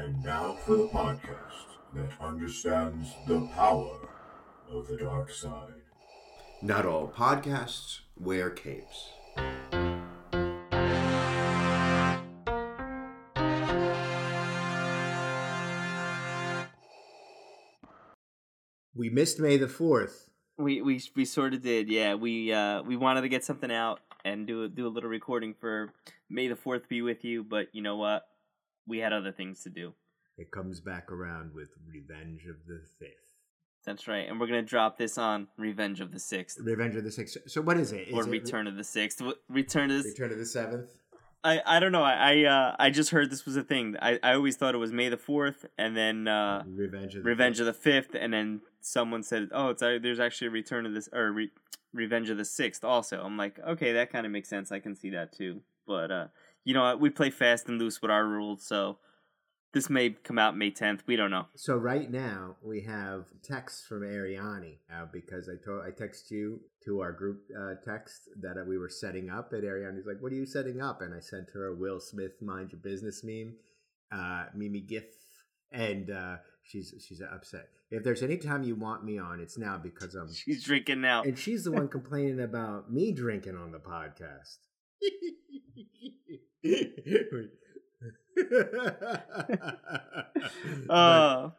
And now for the podcast that understands the power of the dark side. Not all podcasts wear capes. We missed May the fourth. We we we sort of did, yeah. We uh we wanted to get something out and do a, do a little recording for May the Fourth be with you, but you know what? We had other things to do. It comes back around with Revenge of the Fifth. That's right, and we're gonna drop this on Revenge of the Sixth Revenge of the Sixth. So what is it? Is or it Return of the Sixth. Return of the. Return of the Seventh. I I don't know. I I, uh, I just heard this was a thing. I I always thought it was May the Fourth, and then uh, Revenge of the Revenge Fifth. of the Fifth, and then someone said, "Oh, it's uh, there's actually a Return of this or Re- Revenge of the Sixth also." I'm like, okay, that kind of makes sense. I can see that too. But uh, you know, what? we play fast and loose with our rules, so this may come out May 10th. We don't know. So right now we have texts from Ariani uh, because I told I text you to our group uh, text that we were setting up, and Ariani's like, "What are you setting up?" And I sent her a Will Smith "Mind Your Business" meme, uh, Mimi GIF, and uh, she's she's upset. If there's any time you want me on, it's now because I'm. She's drinking now. And she's the one complaining about me drinking on the podcast. Uh,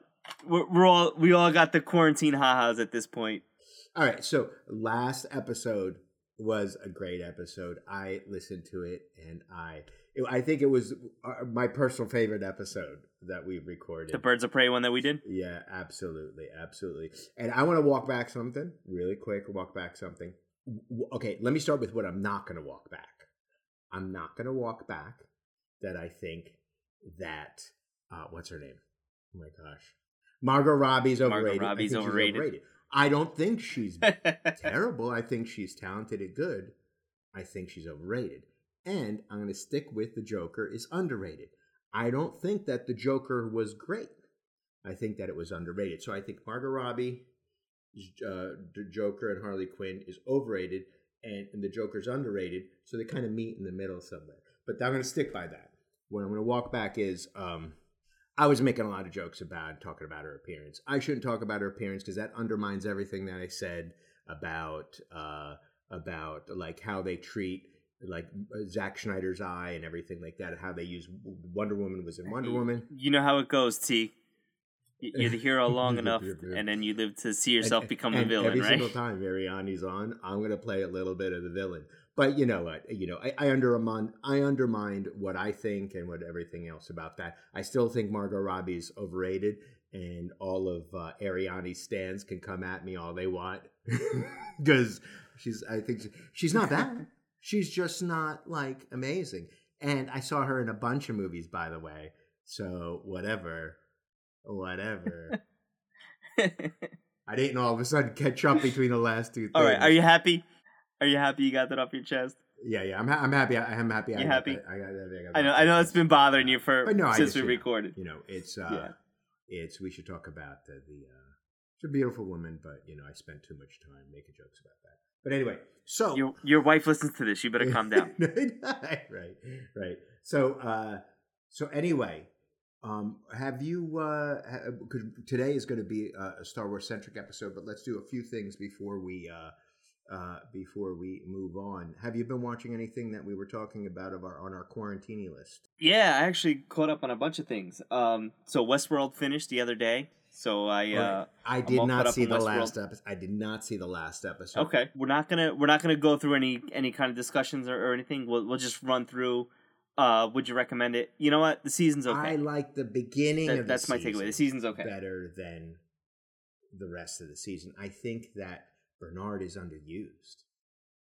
we're, we're all we all got the quarantine ha-has at this point. All right, so last episode was a great episode. I listened to it, and I it, I think it was uh, my personal favorite episode that we recorded. The Birds of Prey one that we did. Yeah, absolutely, absolutely. And I want to walk back something really quick. Walk back something. Okay, let me start with what I'm not going to walk back. I'm not going to walk back that I think that uh, what's her name? Oh my gosh, Margot Robbie's overrated. I Robbie's think she's overrated. I don't think she's terrible. I think she's talented and good. I think she's overrated. And I'm going to stick with the Joker is underrated. I don't think that the Joker was great. I think that it was underrated. So I think Margot Robbie, uh, the Joker, and Harley Quinn is overrated, and, and the Joker's underrated. So they kind of meet in the middle somewhere. But I'm going to stick by that. What I'm going to walk back is um, I was making a lot of jokes about talking about her appearance. I shouldn't talk about her appearance because that undermines everything that I said about uh, about like how they treat like Zack Snyder's eye and everything like that. How they use Wonder Woman was in Wonder Woman. You know how it goes, T. Y- You're the hero long enough, and then you live to see yourself And- become and the villain, right? Every right? single time Ariani's on, I'm gonna play a little bit of the villain. But you know what? You know, I, I undermine I undermined what I think and what everything else about that. I still think Margot Robbie's overrated, and all of uh, Ariani's stands can come at me all they want because she's. I think she- she's not bad. she's just not like amazing. And I saw her in a bunch of movies, by the way. So whatever, whatever. I didn't all of a sudden catch up between the last two things. All right, are you happy? Are you happy you got that off your chest? Yeah, yeah. I'm, ha- I'm happy. I- I'm happy. I You got happy? that- I got that. I, got I know. I know it's been bothering you for But no, since just, we recorded. You know, it's uh, Yeah. it's. We should talk about the, the uh, it's a beautiful woman, but you know, I spent too much time making jokes about that. But anyway, so Your your wife listens to this. You better calm down. right, right. So, uh, so anyway, um, have you? Uh, because today is going to be a Star Wars centric episode, but let's do a few things before we. Uh, uh, before we move on, have you been watching anything that we were talking about of our on our quarantini list? Yeah, I actually caught up on a bunch of things. Um, so Westworld finished the other day. So I uh, I did not see the Westworld. last episode. I did not see the last episode. Okay, we're not gonna we're not gonna go through any any kind of discussions or, or anything. We'll we'll just run through. Uh, would you recommend it? You know what? The season's okay. I like the beginning That- of the that's my takeaway. The season's okay. better than the rest of the season. I think that Bernard is underused.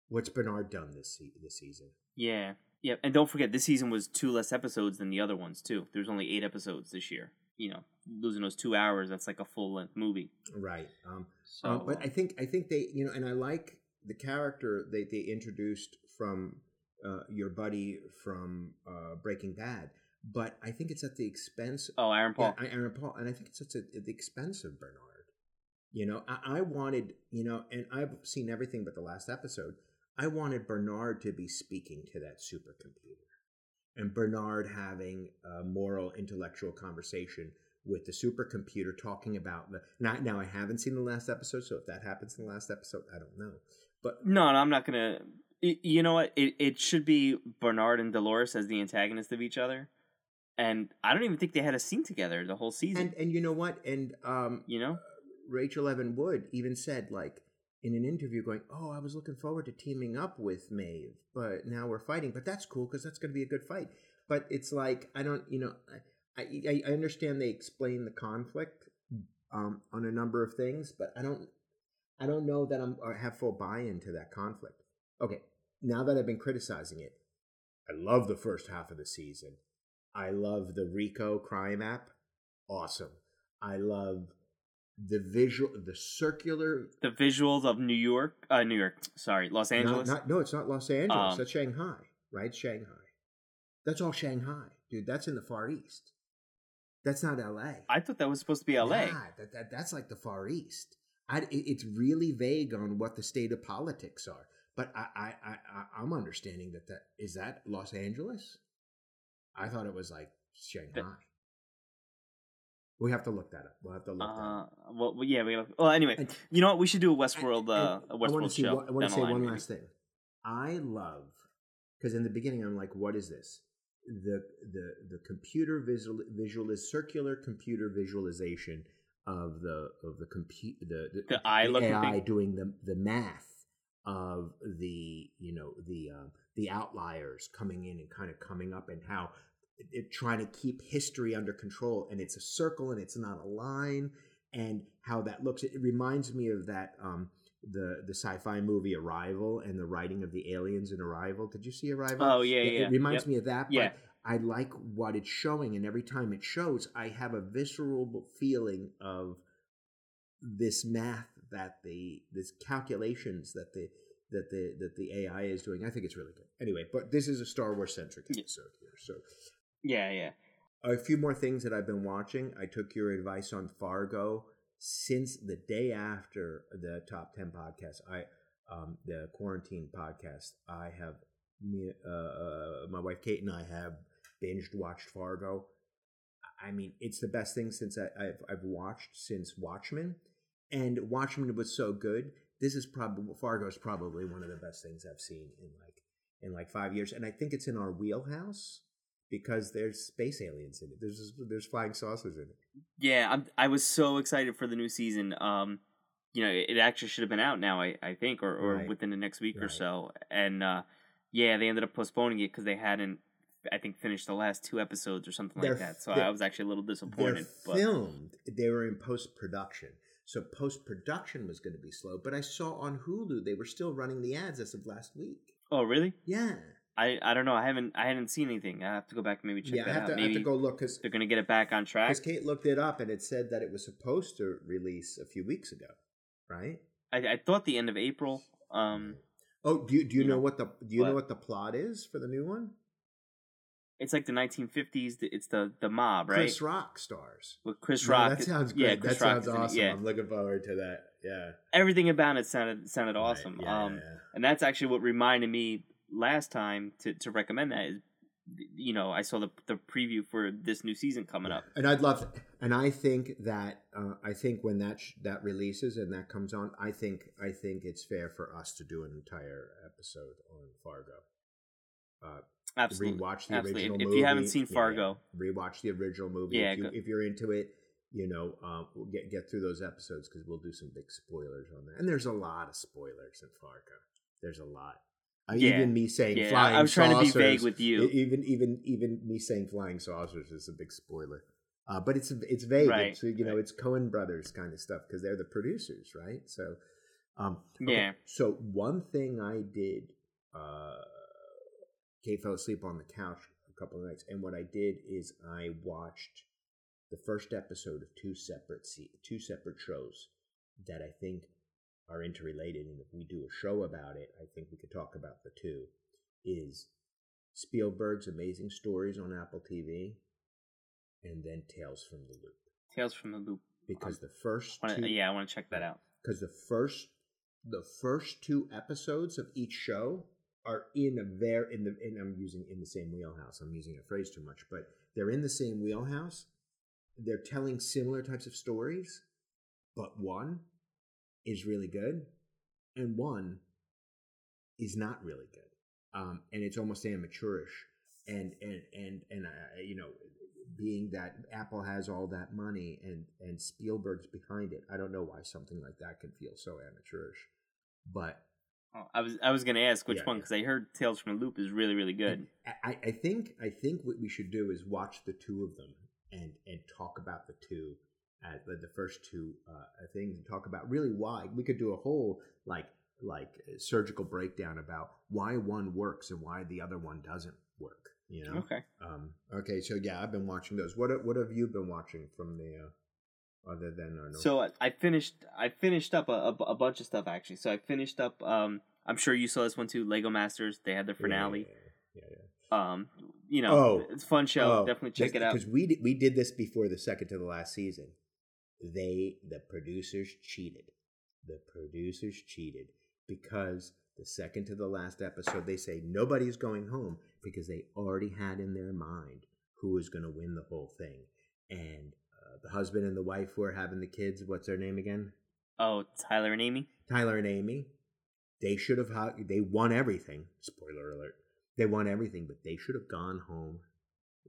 What's Bernard done this se- this season? Yeah, yeah, and don't forget this season was two less episodes than the other ones too. There's only eight episodes this year. You know, losing those two hours, that's like a full length movie. Right. Um, So, um, but I think I think they you know, and I like the character they they introduced from uh, your buddy from uh, Breaking Bad. But I think it's at the expense oh, Aaron Paul. Yeah, Aaron Paul, and I think it's at the, at the expense of Bernard. You know, I, I wanted, you know, and I've seen everything but the last episode. I wanted Bernard to be speaking to that supercomputer. and Bernard having a moral, intellectual conversation with the supercomputer talking about the. Now, now I haven't seen the last episode, so if that happens in the last episode, I don't know. But No, no, I'm not gonna. You know what? It it should be Bernard and Dolores as the antagonist of each other, and I don't even think they had a scene together the whole season. and and you know what? And um, you know, Rachel Evan Wood even said like in an interview going, "Oh, I was looking forward to teaming up with Maeve, but now we're fighting. But that's cool because that's going to be a good fight." But it's like I don't, you know, I I, I understand they explain the conflict um, on a number of things, but I don't I don't know that I'm I have full buy-in to that conflict. Okay, now that I've been criticizing it, I love the first half of the season. I love the Rico crime app, awesome. I love the visual, the circular. the visuals of New York, uh, New York, sorry, Los Angeles. not, no, it's not Los Angeles. Um, That's Shanghai, right? Shanghai. That's all Shanghai, dude. That's in the Far East. That's not L.A. I thought that was supposed to be L.A. Nah, that, that, that's like the Far East. I, it's really vague on what the state of politics are. But I, I, I, I- I'm understanding that that is that Los Angeles. I thought it was like Shanghai. We have to look that up. We'll have to look that Uh, up. well, well, yeah, we have, well, anyway, And- you know what? We should do a Westworld, uh, a I Westworld to see. show. I want to say line, one maybe. last thing. I love because in the beginning I'm like, what is this? The the the computer visual visual is circular computer visualization of the of the compute the, the The eye looking AI thing? doing the the math of the you know the um, the outliers coming in and kind of coming up and how it, it trying to keep history under control and it's a circle and it's not a line and how that looks it, it reminds me of that um the the sci-fi movie Arrival and the writing of the aliens in Arrival did you see Arrival Oh, yeah, it, yeah, it reminds yep. me of that Yeah. but I like what it's showing and every time it shows I have a visceral feeling of this math that the this calculations that the that the that the AI is doing. I think it's really good. Anyway, but this is a Star Wars centric Yeah. episode here. So Yeah, yeah. a few more things that I've been watching. I took your advice on Fargo since the day after the top 10 podcast. I um the quarantine podcast. I have me uh, uh my wife Kate and I have binged watched Fargo. I mean, it's the best thing since I, I've I've watched since Watchmen, and Watchmen was so good. This is probably Fargo is probably one of the best things I've seen in like in like five years, and I think it's in our wheelhouse because there's space aliens in it. There's there's flying saucers in it. Yeah, I'm, I was so excited for the new season. Um, you know, it actually should have been out now, I, I think, or, or Right. within the next week or so. And uh, yeah, they ended up postponing it because they hadn't, I think, finished the last two episodes or something They're like that. So I was actually a little They're disappointed. But filmed. They were in post production, so post production was going to be slow. But I saw on Hulu they were still running the ads as of last week. oh, really? Yeah, I, I don't know. I haven't I hadn't seen anything. I have to go back and maybe check yeah. I that have out. to, I maybe have to go look because they're gonna get it back on track. Because Kate looked it up and it said that it was supposed to release a few weeks ago, right? I, I thought the end of April. Um, Oh, do you, do you you know know, what the do you know what the plot is for the new one? It's like the 1950s. It's the the mob, right? Chris Rock stars. With Chris No, Rock. that sounds Yeah, great. Chris that Rock sounds awesome. Yeah, I'm looking forward to that. Yeah, everything about it sounded sounded awesome. Right, yeah, um, yeah. and that's actually what reminded me last time to, to recommend that is you know i saw the the preview for this new season coming up And I'd love, and I think that uh, I think when that sh- that releases and that comes on, I think I think it's fair for us to do an entire episode on Fargo. Uh, absolutely rewatch the absolutely original if, if you haven't seen Yeah, fargo rewatch the original movie. Yeah, if, you, if you're into it, you know, um, we'll get get through those episodes because we'll do some big spoilers on that. And there's a lot of spoilers in Fargo. There's a lot. Uh, Yeah, even me saying yeah, flying I was trying to be vague with you. Even even even me saying flying saucers is a big spoiler. Uh, but it's it's vague. Right, It's, you know, right. it's Coen Brothers kind of stuff because they're the producers, right? So, um, okay, Yeah. So one thing I did, uh, Kate fell asleep on the couch a couple of nights, and what I did is I watched the first episode of two separate se- two separate shows that I think are interrelated, and if we do a show about it, I think we could talk about the two. Is Spielberg's Amazing Stories on Apple TV, and then Tales from the Loop, tales from the loop. Because the first Wanna- two, yeah i want to check that out. Because the first the first two episodes of each show are in a very in the and I'm using in the same wheelhouse. I'm using a phrase too much, but they're in the same wheelhouse. They're telling similar types of stories, but one is really good, and one is not really good, um, and it's almost amateurish. And and and and uh, you know, being that Apple has all that money and and Spielberg's behind it, I don't know why something like that can feel so amateurish, but Oh, I was I was gonna ask which Yeah, one yeah. because I heard Tales from the Loop is really really good. I, I think I think what we should do is watch the two of them and and talk about the two, uh, the, the first two uh, things, and talk about really why we could do a whole like like surgical breakdown about why one works and why the other one doesn't work. You know. Okay. Um, okay. So yeah, I've been watching those. What what have you been watching from the uh, other than no- So I- I finished I finished up a, a, a bunch of stuff actually. So I finished up. Um, I'm sure you saw this one too. Lego Masters. They had their finale. Yeah, yeah, yeah. Um, you know, Oh. it's a fun show. Definitely check it out. Because we did, we did this before the second to the last season. They the producers cheated. The producers cheated because the second to the last episode they say nobody's going home because they already had in their mind who was going to win the whole thing, and Uh, the husband and the wife who are having the kids. What's their name again? Oh, Tyler and Amy. Tyler and Amy. They should have. They won everything. Spoiler alert. They won everything, but they should have gone home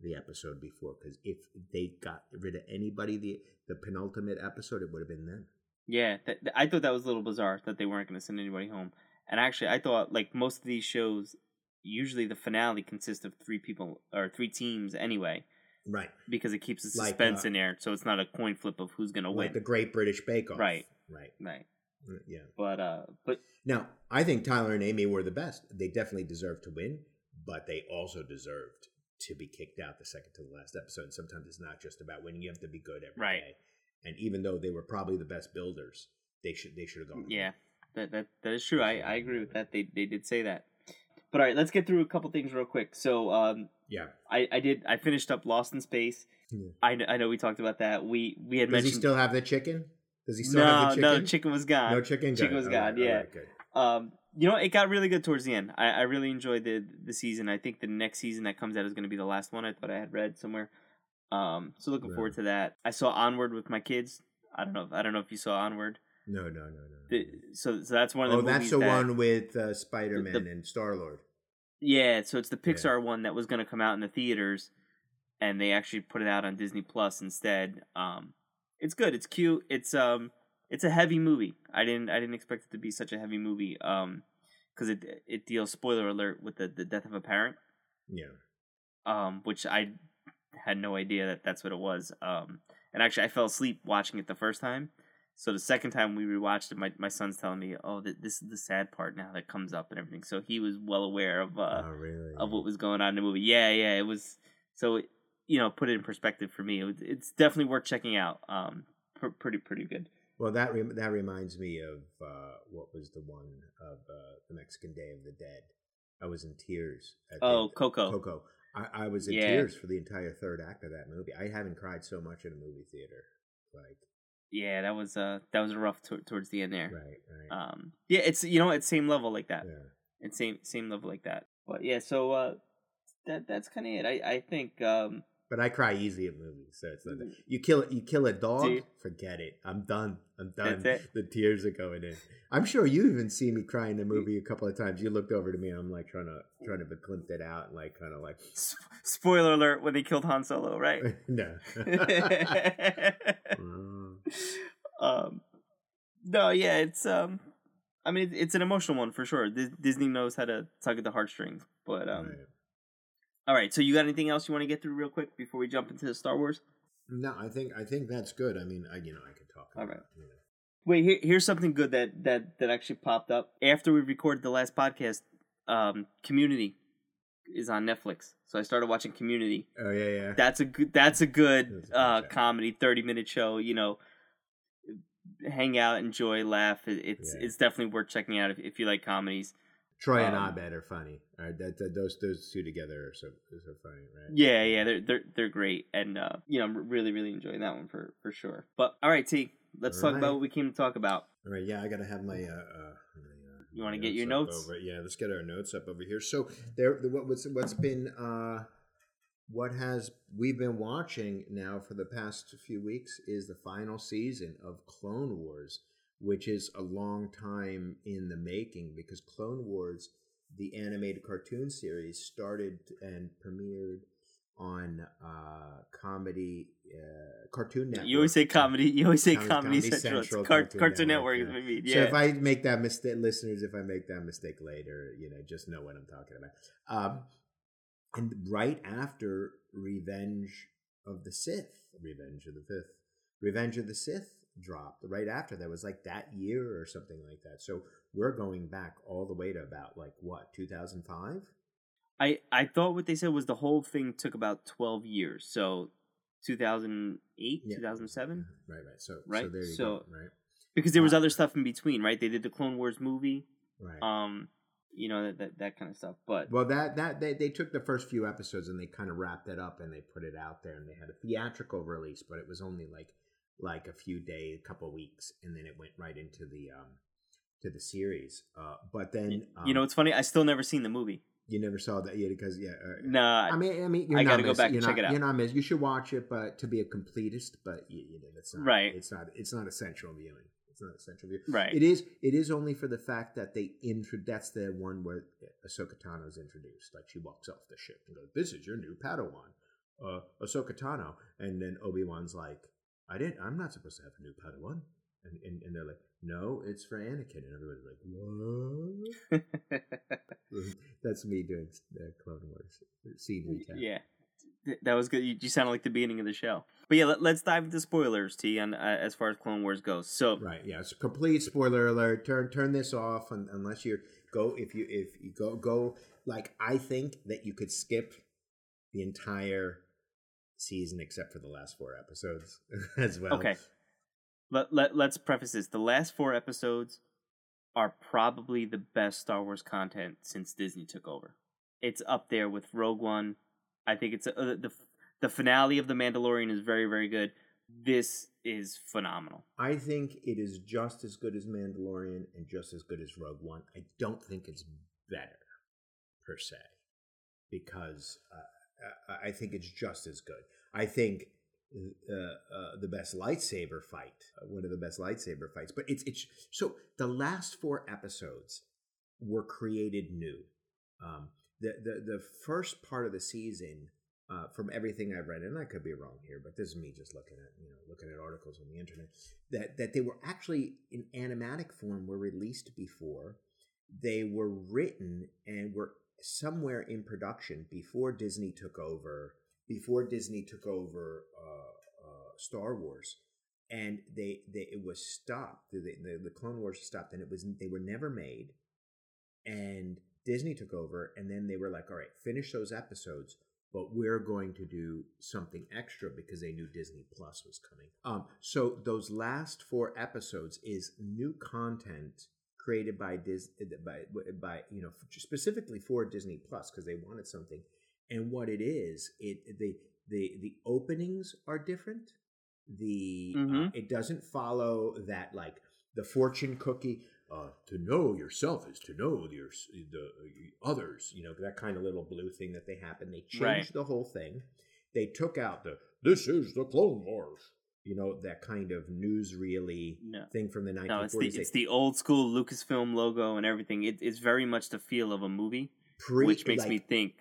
the episode before because if they got rid of anybody the the penultimate episode, it would have been them. Yeah, that, that- I thought that was a little bizarre that they weren't going to send anybody home. And actually, I thought like most of these shows, usually the finale consists of three people or three teams anyway, Right. because it keeps the Like, suspense uh, in there, so it's not a coin flip of who's going to Like win. the Great British Bake Off. Right. Right. Right. Yeah. But uh, but Now, I think Tyler and Amy were the best. They definitely deserved to win, but they also deserved to be kicked out the second to the last episode. And Sometimes it's not just about winning; you have to be good every day. Right. And even though they were probably the best builders, they should they should have gone. yeah, that that that is true. I I agree with that. They they did say that. But all right, let's get through a couple things real quick. So um, Yeah. I I did I finished up Lost in Space. Yeah. I I know we talked about that. We we had Does he still have the chicken? Does he still no have the chicken? no the chicken was gone. No chicken. Chicken was All gone. right, yeah. right. Um, you know, it got really good towards the end. I, I really enjoyed the the season. I think the next season that comes out is going to be the last one. I thought I had read somewhere. Um, so looking Yeah. forward to that. I saw Onward with my kids. I don't know. If, I don't know if you saw Onward. No, no, no, no. The, so so that's one of the oh, that's the that, one with uh, Spider Man and Star Lord. Yeah, so it's the Pixar one that was going to come out in the theaters, and they actually put it out on Disney Plus instead. Um, it's good. It's cute. It's um, it's a heavy movie. I didn't I didn't expect it to be such a heavy movie. Um, because it it deals spoiler alert with the the death of a parent. Yeah. Um, which I had no idea that that's what it was. Um, and actually I fell asleep watching it the first time. So the second time we rewatched it, my, my son's telling me, "Oh, th- this is the sad part now that comes up and everything." So he was well aware of uh, oh, really? of what was going on in the movie. Yeah, yeah, it was. So it, you know, put it in perspective for me. It it's definitely worth checking out. Um, pr- pretty pretty good. Well, that rem- that reminds me of uh, what was the one of uh, the Mexican Day of the Dead. I was in tears. At the- Oh, Coco. Coco. I, I was in Yeah. tears for the entire third act of that movie. I haven't cried so much in a movie theater. Like, Yeah, that was uh that was rough to- towards the end there. right, right. Um, yeah, it's you know it's same level like that. yeah. It's same same level like that. But yeah, so uh, that that's kind of it. I I think um But I cry easy at movies, so it's not that. You kill you kill a dog, Mm. Dude. forget it. I'm done. I'm done. The tears are going in. I'm sure you even see me cry in the movie a couple of times. You looked over to me, and I'm like trying to trying to glimpse it out, and like kind of like s- spoiler alert when they killed Han Solo, right? no. Mm. um, no, yeah, it's um, I mean, it's, it's an emotional one for sure. Disney knows how to tug at the heartstrings. But um, Right. All right. So you got anything else you want to get through real quick before we jump into the Star Wars? No, I think I think that's good. I mean, I you know I could talk. All About, right. you know. Wait, here, here's something good that that that actually popped up after we recorded the last podcast. Um, Community is on Netflix, so I started watching Community. Oh yeah, yeah. That's a good. That's a good a good uh, comedy, thirty minute show. You know, hang out, enjoy, laugh. It, it's Yeah. it's definitely worth checking out if, if you like comedies. Troy and um, Abed are funny. All right, that, that those those two together are so so funny, right? Yeah, yeah, they're they're they're great, and uh, you know, I'm really really enjoying that one for for sure. But all right, T, let's All talk about what we came to talk about. All right, yeah, I gotta have my uh, uh, uh You want to get your notes? Over, yeah, let's get our notes up over here. So there, what, what's what's been uh, what has we've been watching now for the past few weeks is the final season of Clone Wars, which is a long time in the making because Clone Wars, the animated cartoon series, started and premiered on uh, comedy uh, Cartoon Network. You always say comedy. You always say Comedy- Comedy, Central. Central, Car- Cartoon Cartoon Network, Network. yeah. I mean. So Yeah. if I make that mistake, listeners, if I make that mistake later, you know, just know what I'm talking about. Um, and right after Revenge of the Sith, Revenge of the Fifth, Revenge of the Sith dropped. Right after that was like that year or something like that. So we're going back all the way to about like what 2005. I I thought what they said was the whole thing took about twelve years. So, two thousand eight, Yeah. two thousand seven, Right, right. So, so Right, there you so- go. Right, because there was other stuff in between, right? They did the Clone Wars movie, right. um, you know that that, that kind of stuff. But Well, that that they, they took the first few episodes and they kind of wrapped it up and they put it out there and they had a theatrical release, but it was only like like a few days, a couple of weeks, and then it went right into the um to the series. Uh, but then um, you know, it's funny. I still never seen the movie. you never saw that yet because yeah. Uh, Nah, I mean, I mean, you're I gotta go back and you're check not, it out. You're not miss. You should watch it, but to be a completist, but you, you know, it's not Right. It's not. It's not essential viewing. It's not essential viewing. right. It is. It is only for the fact that they intro. That's the one where Ahsoka Tano is introduced. Like she walks off the ship and goes, "This is your new Padawan, uh, Ahsoka Tano." And then Obi Wan's like, "I didn't. I'm not supposed to have a new Padawan." And, and and they're like, "No, it's for Anakin." And everybody's like, "What?" That's me doing the Clone Wars scene recap. yeah, that was good. You, you sounded like the beginning of the show. But yeah, let, let's dive into spoilers, T, on uh, as far as Clone Wars goes. So Right. Yeah. It's a complete spoiler alert. Turn turn this off un, unless you're go if you if you go go like I think that you could skip the entire season except for the last four episodes as well. Okay. let, let let's preface this: the last four episodes are probably the best Star Wars content since Disney took over. It's up there with Rogue One. I think it's uh, the the finale of the Mandalorian is very very good. This is phenomenal. I think it is just as good as Mandalorian and just as good as Rogue One. I don't think it's better per se because uh, I think it's just as good. I think uh, uh, the best lightsaber fight, uh, one of the best lightsaber fights. But it's it's so the last four episodes were created new. Um, the the the first part of the season, uh, from everything I've read, and I could be wrong here, but this is me just looking at you know looking at articles on the internet that that they were actually in animatic form were released before. They were written and were somewhere in production before Disney took over. Before Disney took over uh, uh, Star Wars, and they, they it was stopped. The, the the Clone Wars stopped, and it was they were never made. And Disney took over, and then they were like, "All right, finish those episodes, but we're going to do something extra because they knew Disney Plus was coming." Um, so those last four episodes is new content created by Dis by by you know specifically for Disney Plus because they wanted something. And what it is, it the the the openings are different. The uh, Mhm. it doesn't follow that like the fortune cookie. Uh, to know yourself is to know your the others. You know that kind of little blue thing that they happen. They changed Right. the whole thing. They took out the this is the Clone Wars. You know that kind of newsreely No. thing from the 1940s. No, it's the it's the old school Lucasfilm logo and everything. It, it's very much the feel of a movie, pre- which makes me think.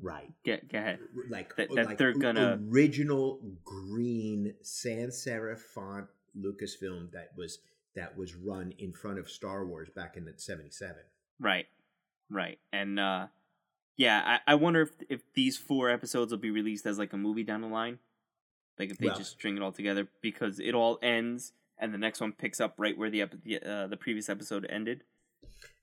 right. Get go ahead. like That- that like they're gonna- original green sans serif font Lucasfilm that was that was run in front of Star Wars back in the seventy seven. Right, right, and uh, yeah, I, I wonder if if these four episodes will be released as like a movie down the line, like if they Well- just string it all together because it all ends and the next one picks up right where the epi- the, uh, the previous episode ended,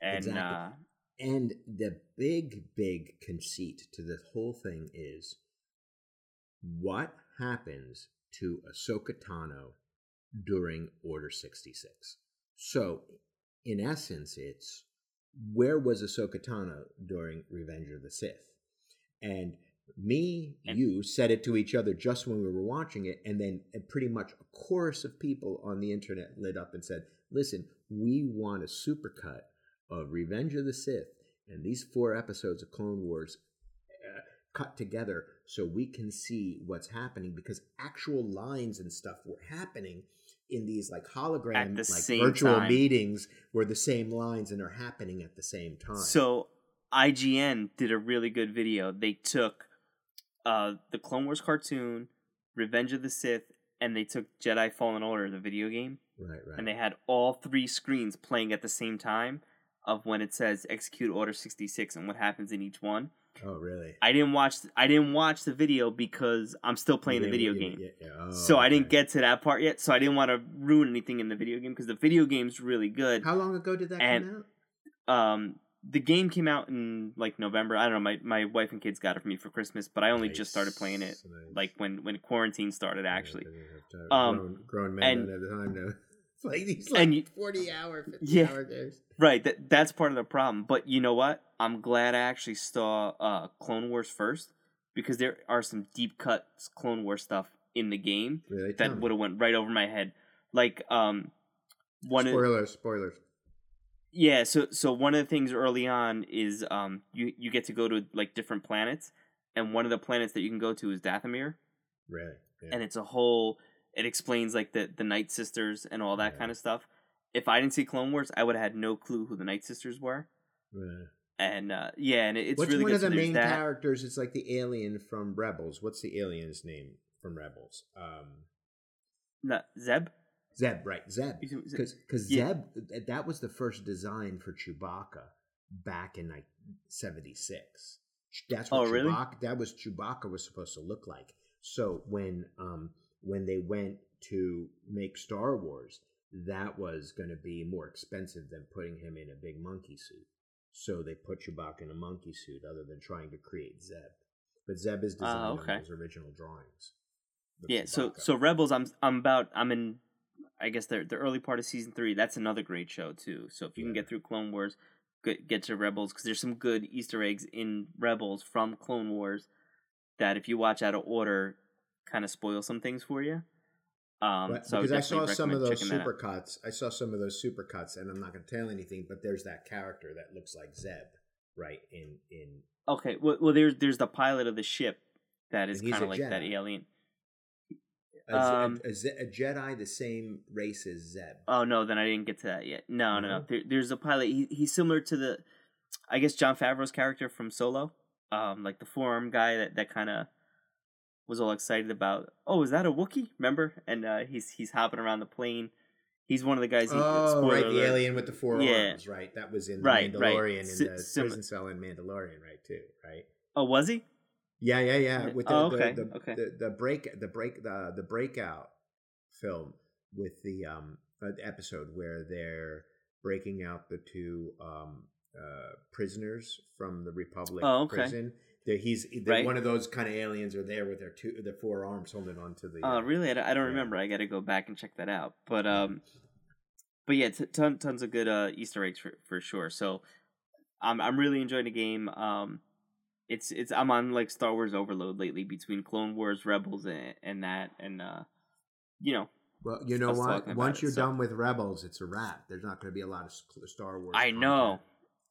and Exactly. uh, And the big, big conceit to this whole thing is what happens to Ahsoka Tano during Order 66. So, in essence, it's where was Ahsoka Tano during Revenge of the Sith? And me, And- you said it to each other just when we were watching it, and then pretty much a chorus of people on the internet lit up and said, "Listen, we want a supercut of Revenge of the Sith and these four episodes of Clone Wars uh, cut together so we can see what's happening because actual lines and stuff were happening in these like hologram the like virtual time. meetings where the same lines and are happening at the same time. So IGN did a really good video. They took uh, the Clone Wars cartoon, Revenge of the Sith, and they took Jedi Fallen Order, the video game, right, right. and they had all three screens playing at the same time of when it says execute order 66 and what happens in each one. oh, really? I didn't watch I didn't watch the video because I'm still playing the video game. yeah, yeah. Oh, so I didn't get to that part yet, so I didn't want to ruin anything in the video game because the video game's really good. How long ago did that And- come out? um the game came out in like November. I don't know. My my wife and kids got it for me for Christmas, but I only just started playing it Nice, nice. like when when quarantine started. Actually, they didn't have time. Um, grown, grown men and- don't have the time to play these like you- forty hour, fifty Yeah. hour games. right? That that's part of the problem. But you know what? I'm glad I actually saw uh, Clone Wars first because there are some deep cuts Clone Wars stuff in the game Really? That would have went right over my head. Like um, one of spoilers, spoilers. Yeah, so so one of the things early on is um you you get to go to like different planets, and one of the planets that you can go to is Dathomir, Really? Yeah. and it's a whole. It explains like the the Night Sisters and all that Yeah. kind of stuff. If I didn't see Clone Wars, I would have had no clue who the Night Sisters were. Right. And uh, yeah, and it- it's What's really one of the main that. characters? It's like the alien from Rebels. What's the alien's name from Rebels? Um, No, Zeb. Zeb, right? Zeb. Because because Yeah. Zeb that was the first design for Chewbacca back in like '76. That's what Oh, really? Chewbacca. That was Chewbacca was supposed to look like. So when um when they went to make Star Wars, that was going to be more expensive than putting him in a big monkey suit. So they put Chewbacca in a monkey suit, other than trying to create Zeb. But Zeb is designed Ah, okay. in those original drawings. Yeah, so so Rebels, I'm I'm about I'm in, I guess the the early part of season three. That's another great show too. So if you can get through Clone Wars, get get to Rebels because there's some good Easter eggs in Rebels from Clone Wars that if you watch out of order, kind of spoil some things for you. Um, so because I, saw some of those checking that out. super cuts. I saw some of those super cuts, and I'm not going to tell anything. But there's that character that looks like Zeb, right? In in Okay, well, well, there's there's the pilot of the ship that is kind of like that alien. Um, a, Jedi, the same race as Zeb. Oh no, then I didn't get to that yet. No, no, no. No? There, there's a pilot. He, he's similar to the, I guess Jon Favreau's character from Solo, um, like the forearm guy that that kind of was all excited about. Oh, is that a Wookiee? Remember? And uh, he's he's hopping around the plane. He's one of the guys. he- oh, right, the alert. alien with the four Yeah. arms, right? That was in Right, right. Mandalorian Si- in the sim- prison cell in Mandalorian, right? Too, right? Oh, was he? Yeah, yeah, yeah. With the, Oh, the- okay, the, okay. the, the break, the break, the the breakout film with the um uh, episode where they're breaking out the two um uh prisoners from the Republic Oh, okay. prison. There, he's they're Right. one of those kind of aliens are there with their two their four arms holding onto the. Oh, uh, really? I don't, I don't yeah. remember. I got to go back and check that out. But um, but yeah, t- ton, tons of good uh Easter eggs for for sure. So I'm I'm really enjoying the game. Um, it's it's I'm on like Star Wars overload lately between Clone Wars, Rebels, and, and that, and uh, you know, Well, you know what? Once you're so- done with Rebels, it's a wrap. There's not going to be a lot of Star Wars. I know.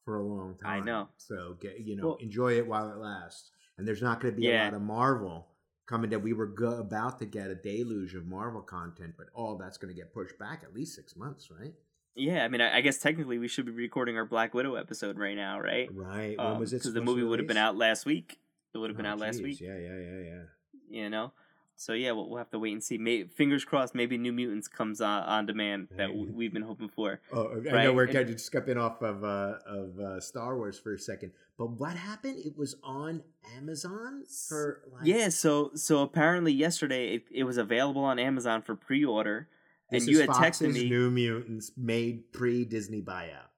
for a long time. I know. So get you know Well- enjoy it while it lasts. And there's not going to be a lot of Marvel coming. That we were go- about to get a deluge of Marvel content, but all that's going to get pushed back at least six months, right? Yeah. I mean, I, I guess technically we should be recording our Black Widow episode right now, right? Right. when was it? Because Um, the movie would have been out last week. It would have been Oh, out last week. Yeah, yeah, yeah, yeah. You know. So yeah, we'll, we'll have to wait and see. May, fingers crossed, maybe New Mutants comes on, on demand that w- we've been hoping for. Oh, I know we're kind of skipping off of uh, of uh, Star Wars for a second, but what happened? It was on Amazon for like Yeah, so so apparently yesterday it, it was available on Amazon for pre-order, This and you is had Fox's texted me. New Mutants made pre Disney buyout.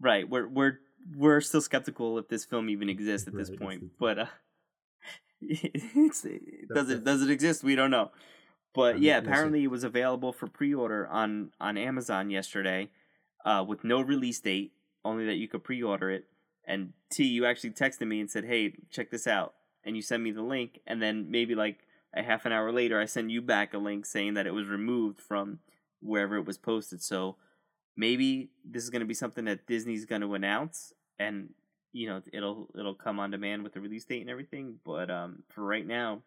Right, we're we're we're still skeptical if this film even exists at this Right, point, it's- but uh, it, does it does it exist? We don't know. But yeah, apparently it was available for pre-order on on Amazon yesterday, uh, with no release date, only that you could pre-order it. And T, you actually texted me and said, "Hey, check this out," and you sent me the link. And then maybe like a half an hour later, I send you back a link saying that it was removed from wherever it was posted. So maybe this is going to be something that Disney's going to announce, and you know it'll it'll come on demand with the release date and everything. But um, for right now,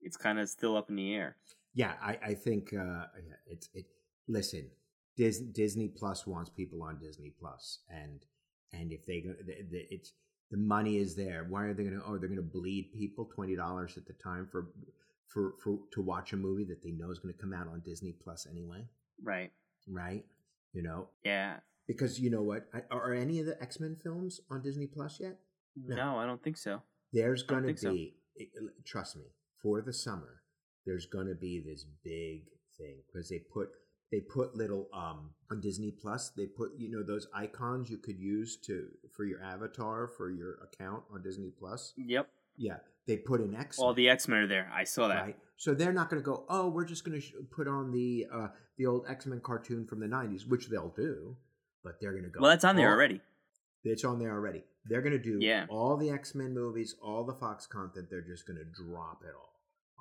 it's kind of still up in the air. Yeah, I, I think uh, it's it. Listen, Dis, Disney Plus wants people on Disney Plus, and and if they go, it's the money is there. Why are they going to? Oh, they're going to bleed people twenty dollars at the time for for for to watch a movie that they know is going to come out on Disney Plus anyway. Right. Right. You know. Yeah. Because you know what? Are any of the X Men films on Disney Plus yet? No. no, I don't think so. There's going to be. So. Trust me. For the summer, there's going to be this big thing because they put they put little um on Disney Plus. They put you know those icons you could use to for your avatar for your account on Disney Plus. Yep. Yeah, they put an X. All the X Men are there. I saw that. Right. So they're not going to go. Oh, we're just going to sh- put on the uh the old X Men cartoon from the '90s, which they'll do, but they're going to go. Well, that's on there oh, already. It's on there already. They're going to do yeah. all the X Men movies, all the Fox content. They're just going to drop it all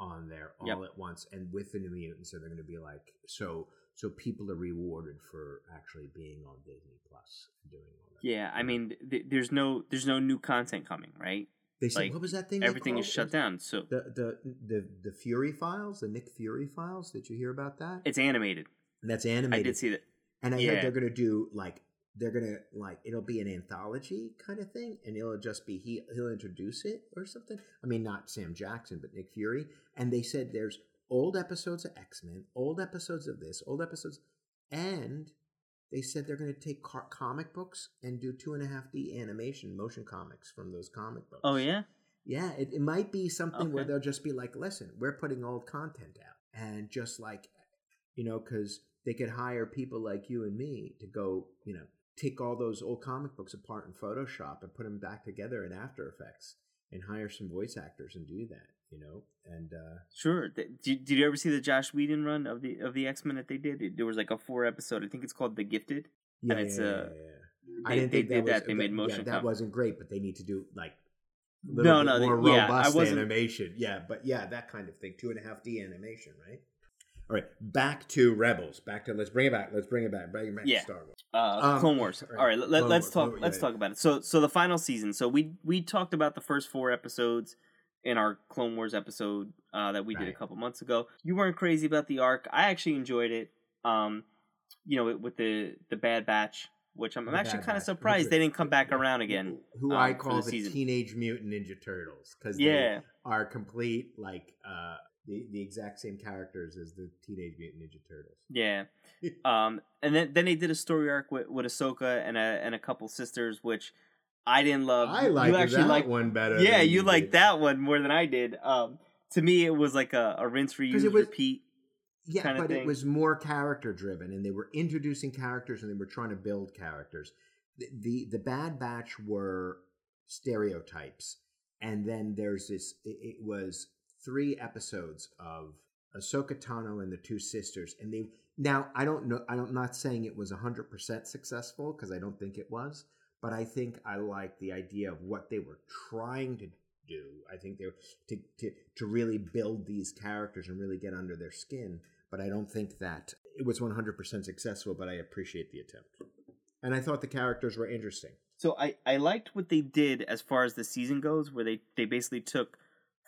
on there all yep. at once, and with the New Mutants, so they're going to be like so so people are rewarded for actually being on Disney Plus doing all that. Yeah, I mean, th- there's no there's no new content coming, right? They said like, what was that thing? Everything is shut down. So the, the the the Fury files, the Nick Fury files. Did you hear about that? It's animated. And that's animated. I did see that. And I yeah. heard they're gonna do like they're gonna like it'll be an anthology kind of thing, and it'll just be he he'll introduce it or something. I mean, not Sam Jackson, but Nick Fury. And they said there's old episodes of X Men, old episodes of this, old episodes, and they said they're going to take car- comic books and do two and a half D animation motion comics from those comic books. Oh yeah, yeah. It, it might be something okay. where they'll just be like, "Listen, we're putting old content out," and just like, you know, because they could hire people like you and me to go, you know, take all those old comic books apart in Photoshop and put them back together in After Effects and hire some voice actors and do that you know? And uh sure. Did, did you ever see the Joss Whedon run of the of the x-men that they did? There was like a four episode i think it's called the gifted yeah, and it's yeah, uh yeah, yeah. they, I didn't they think did that, that was, they made motion yeah, that com- wasn't great but they need to do like no no more they, yeah, robust I animation. Yeah but yeah that kind of thing. Two and a half d animation right? All right back to rebels. Back to let's bring it back let's bring it back. Bring it back yeah. to star wars. Uh, Um, Clone Wars. all All right, right, let, us Wars, talk. Clone- let's yeah, talk about it. So, so the final season. So we we talked about the first four episodes in our Clone Wars episode uh, that we did a couple months ago. You weren't crazy about the arc. I actually enjoyed it. Um, you know, with the the Bad Batch, which I'm, I'm actually kind of surprised they didn't come back around again. who um, i call the the, teenage mutant ninja turtles because Yeah. they are complete like uh the, the exact same characters as the teenage mutant ninja turtles Yeah. Um, and then then they did a story arc with, with Ahsoka and a and a couple sisters, which I didn't love. i You actually that liked- one better Yeah, you did. liked that one more than I did. Um, to me, it was like a, a rinse, reuse, it was- repeat. Yeah, but thing. it was more character driven, and they were introducing characters, and they were trying to build characters. The the, the Bad Batch were stereotypes, and then there's this. It, it was three episodes of Ahsoka Tano and the two sisters, and they now I don't know. I'm not saying it was hundred percent successful because I don't think it was, but I think I like the idea of what they were trying to do. I think they were to, to to really build these characters and really get under their skin. But I don't think that it was 100% successful. But I appreciate the attempt, and I thought the characters were interesting. So I, I liked what they did as far as the season goes, where they, they basically took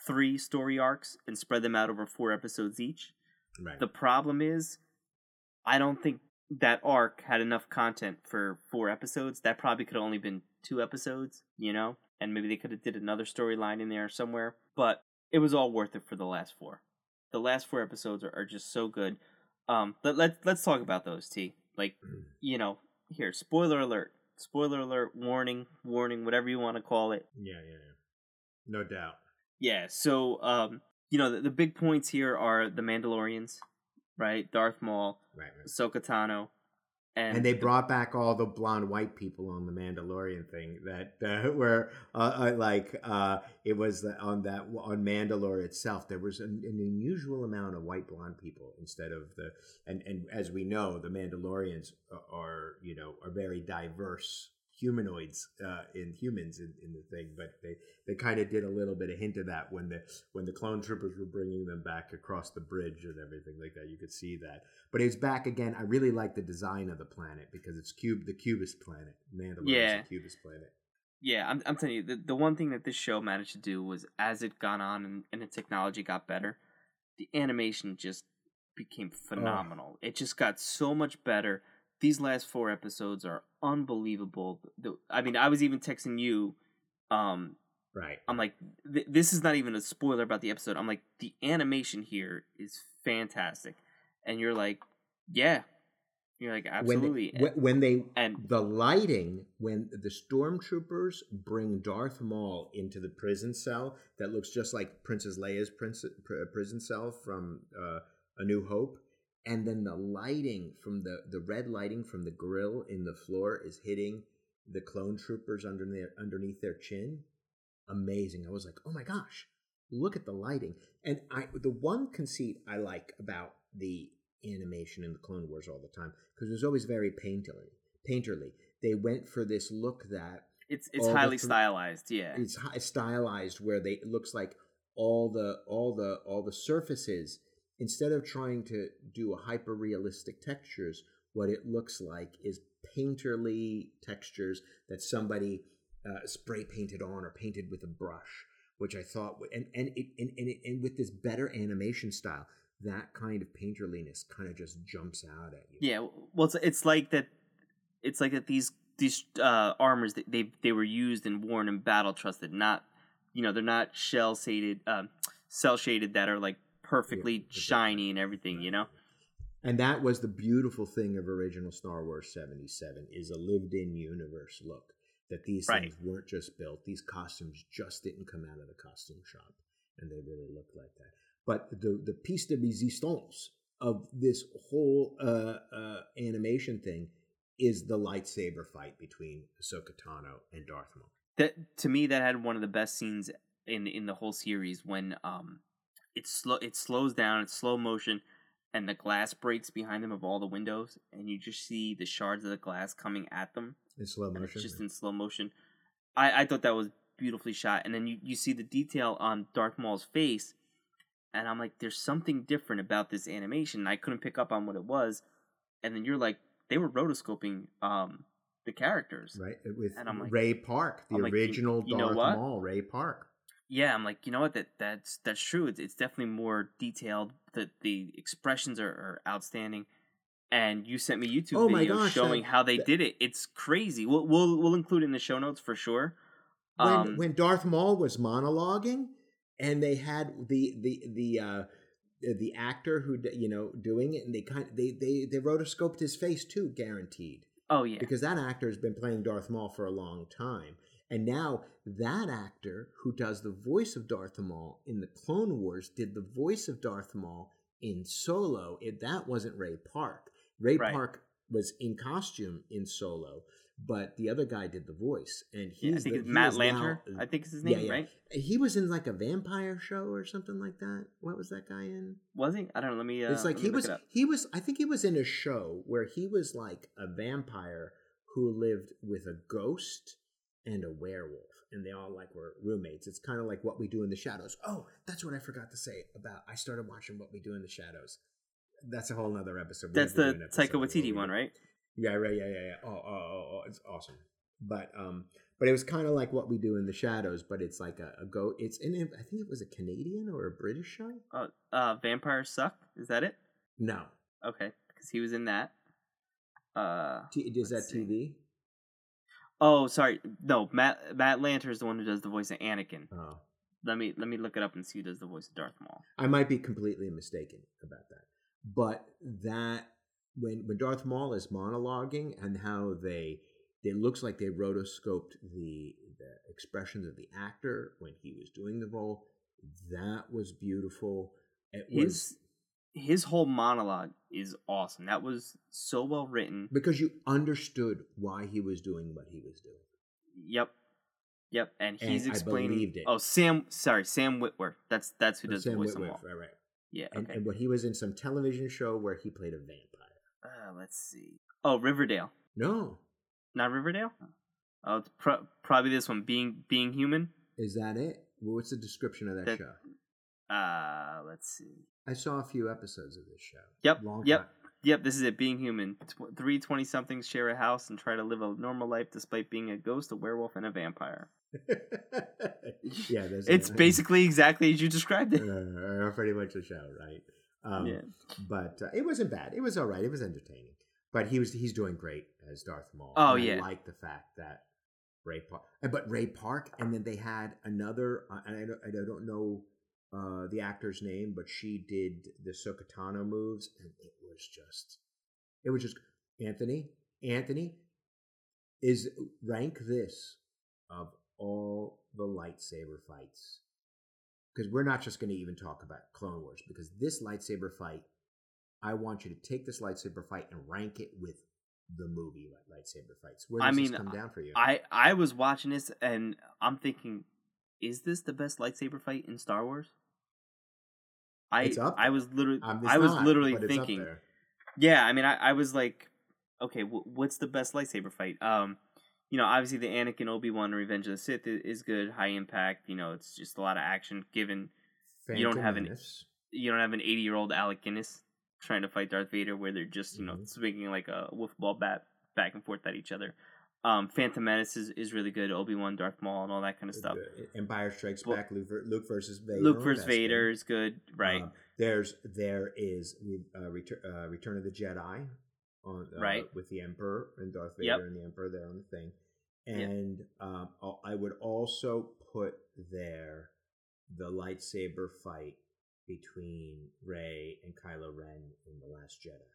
three story arcs and spread them out over four episodes each. Right. The problem is, I don't think that arc had enough content for four episodes. That probably could have only been two episodes, you know, and maybe they could have did another storyline in there somewhere. But it was all worth it for the last four. The last four episodes are, are just so good. Um, but let let's talk about those. T like you know here spoiler alert, spoiler alert, warning, warning, whatever you want to call it. yeah, yeah, yeah. No doubt. Yeah, so um, you know the, the big points here are the Mandalorians, right? Darth Maul, Right. right. Ahsoka Tano, and, And they brought back all the blonde white people on the Mandalorian thing that uh, were uh, uh, like uh, it was on that on Mandalore itself. There was an, an unusual amount of white blonde people instead of the and and as we know, the Mandalorians are, are you know are very diverse humanoids uh, in humans in, in the thing, but they, they kind of did a little bit of hint of that when the when the clone troopers were bringing them back across the bridge and everything like that. You could see that, but it's back again. I really like the design of the planet because it's cube the Cubist planet. Mandalore Yeah. is a Cubist planet. Yeah, I'm, I'm telling you, the, the one thing that this show managed to do was as it got on and, and the technology got better, the animation just became phenomenal. It just got so much better. These last four episodes are unbelievable. The, I mean, I was even texting you. Um, Right. I'm like, th- this is not even a spoiler about the episode. I'm like, the animation here is fantastic, and you're like, yeah, you're like absolutely. When, when, when they and the lighting when the stormtroopers bring Darth Maul into the prison cell that looks just like Princess Leia's prince, pr- prison cell from uh, A New Hope, and then the lighting from the the red lighting from the grill in the floor is hitting the clone troopers underneath underneath their chin. Amazing! I was like, oh my gosh, look at the lighting. And I the one conceit I like about the animation in the Clone Wars all the time because it was always very painterly. Painterly. They went for this look that it's it's highly stylized. Yeah, it's hi- stylized, where they it looks like all the all the all the surfaces instead of trying to do a hyper realistic textures, what it looks like is painterly textures that somebody uh, spray painted on or painted with a brush, which I thought, and and it, and, and, it, and with this better animation style, that kind of painterliness kind of just jumps out at you. Yeah, well, it's it's like that. It's like that these these uh, armors that they they were used and worn in battle trusted, not you know they're not shell shaded, um, cell shaded that are like perfectly Yeah, shiny and everything. You know. And that was the beautiful thing of original Star Wars 77 is a lived-in universe look. That these Right. things weren't just built; these costumes just didn't come out of the costume shop, and they really looked like that. But the the piece de resistance of this whole uh, uh, animation thing is the lightsaber fight between Ahsoka Tano and Darth Maul. That to me, that had one of the best scenes in in the whole series when um, it slow it slows down, it's slow motion, and the glass breaks behind them of all the windows, and you just see the shards of the glass coming at them. In slow motion, it's just in slow motion. I, I thought that was beautifully shot, and then you, you see the detail on Darth Maul's face, and I'm like, there's something different about this animation. I couldn't pick up on what it was, and then you're like, they were rotoscoping um the characters. right? With And I'm like- Ray Park, the I'm like, you- original you Darth? Maul, Ray Park. Yeah, I'm like, you know what? That that's that's true. It's, it's definitely more detailed. The the expressions are, are outstanding. And you sent me YouTube Oh videos gosh, showing how they did it. It's crazy. We'll we'll we'll include it in the show notes for sure. when Um, when Darth Maul was monologuing, and they had the the the uh, the actor who you know doing it, and they kind of, they they they rotoscoped his face too, guaranteed, oh yeah, because that actor has been playing Darth Maul for a long time, and now that actor who does the voice of Darth Maul in the Clone Wars did the voice of Darth Maul in Solo. It, that wasn't Ray Park. Ray Right. Park was in costume in Solo. But the other guy did the voice, and he's Yeah, I think the, it's he Matt is now- Lanter. I think is his name, yeah. right? He was in like a vampire show or something like that. What was that guy in? Was he? I don't know. Let me. Uh, it's like he was it he was I think he was in a show where he was like a vampire who lived with a ghost and a werewolf and they all like were roommates. It's kind of like what we do in the shadows. Oh, that's what I forgot to say about I started watching what we do in the shadows. That's a whole nother episode. We That's have to do the episode Taika Waititi one, right? yeah, right. Yeah, yeah, yeah. Oh, oh, oh, oh it's awesome. But um, but it was kind of like what we do in the shadows, but it's like a, a go. It's in. I think it was a Canadian or a British show. Uh, uh, Vampires suck. Is that it? No, Okay, because he was in that. Uh, T- is that see. TV? oh, sorry. No, Matt Matt Lanter is the one who does the voice of Anakin. Oh, Let me let me look it up and see who does the voice of Darth Maul. I might be completely mistaken about that. But that when when Darth Maul is monologuing and how they it looks like they rotoscoped the the expressions of the actor when he was doing the role. That was beautiful. It was His his whole monologue is awesome. That was so well written. because you understood why he was doing what he was doing. Yep. Yep, and And he's I explaining. believed it. Oh, Sam. Sorry, Sam Whitworth. That's that's who oh, does Sam the voice Witwer, of Maul. right, right. Yeah. And, Okay. and what he was in some television show where he played a vampire. uh, let's see. Oh, Riverdale. No, Not Riverdale. Oh, it's pro- probably this one, being being human. Is that it? Well, what's the description of that, That- show? Uh, let's see. I saw a few episodes of this show. Yep, Long yep. Yep, this is it. Being human. Tw- Three 20 somethings share a house and try to live a normal life despite being a ghost, a werewolf, and a vampire. Yeah, that's It's basically exactly as you described it. uh, pretty much the show, right? Um, yeah. but uh, it wasn't bad. It was all right. It was entertaining. But he was he's doing great as Darth Maul. Oh, yeah. I like the fact that Ray Park, but Ray Park, and then they had another, uh, and I don't, I don't know uh, the actor's name, but she did the Sokatano moves, and it was just, it was just Anthony. Anthony is rank this of all the lightsaber fights because we're not just going to even talk about Clone Wars because this lightsaber fight, I want you to take this lightsaber fight and rank it with the movie li- lightsaber fights. Where I does mean, this come down for you? I I was watching this and I'm thinking, is this the best lightsaber fight in Star Wars? I I was literally Um, I was not, literally but it's up thinking, yeah. I mean, I, I was like, okay, w- what's the best lightsaber fight? Um, you know, obviously the Anakin Obi Wan Revenge of the Sith is good, high impact. You know, it's just a lot of action. Given you don't Phantom have an- you don't have an 80 year old Alec Guinness trying to fight Darth Vader, where they're just you know Mhm. swinging like a Wiffle ball bat back and forth at each other. Um, Phantom Menace is, is really good. Obi Wan, Darth Maul, and all that kind of stuff. Empire Strikes Well, Back. Luke, Luke versus Vader. Luke versus. Vader is good, right? Um, there's there is uh, Return, uh, Return of the Jedi on uh, Right. with the Emperor and Darth Vader Yep. and the Emperor there on the thing, Yeah. and um, I'll- would also put there the lightsaber fight between Rey and Kylo Ren in the Last Jedi.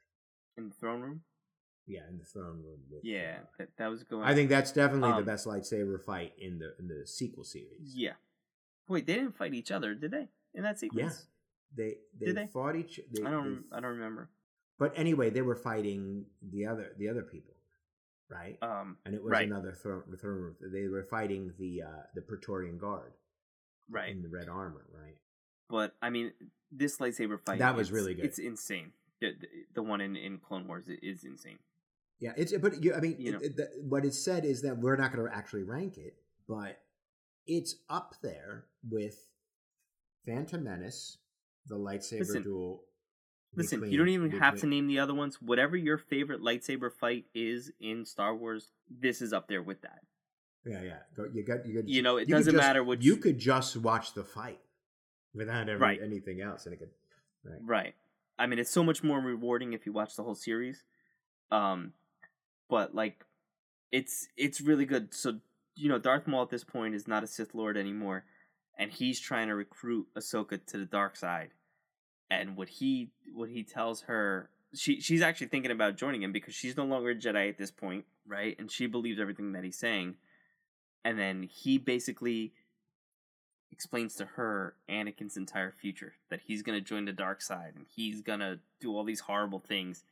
In the throne room, Yeah, in the throne room. With, yeah, uh, that, that was going. I think that's definitely the Um, best lightsaber fight in the in the sequel series. Yeah. Wait, they didn't fight each other, did they? In that sequence? They they, Did they? fought each. They, I don't. they- I don't remember. But anyway, they were fighting the other the other people, right? Um. and it was right. another throne, throne room. They were fighting the uh, the Praetorian Guard Right. in the red armor, right? But I mean, this lightsaber fight. That was really good. It's insane. The, the, one in, in Clone Wars is insane. Yeah, it's but you, I mean, You know. it, it, the, what is said is that we're not going to actually rank it, but it's up there with Phantom Menace, the lightsaber Listen, duel. Listen, between- you don't even have to name the other ones. Whatever your favorite lightsaber fight is in Star Wars, this is up there with that. Yeah, yeah. You got you got. You know, it could doesn't just- matter which. You could just watch the fight without every, Right. anything else, and it could. Right. Right. I mean, it's so much more rewarding if you watch the whole series. Um, but like, it's it's really good. So you know, Darth Maul at this point is not a Sith Lord anymore, and he's trying to recruit Ahsoka to the dark side. And what he what he tells her, she she's actually thinking about joining him because she's no longer a Jedi at this point, right? And she believes everything that he's saying. And then he basically explains to her Anakin's entire future that he's going to join the dark side and he's going to do all these horrible things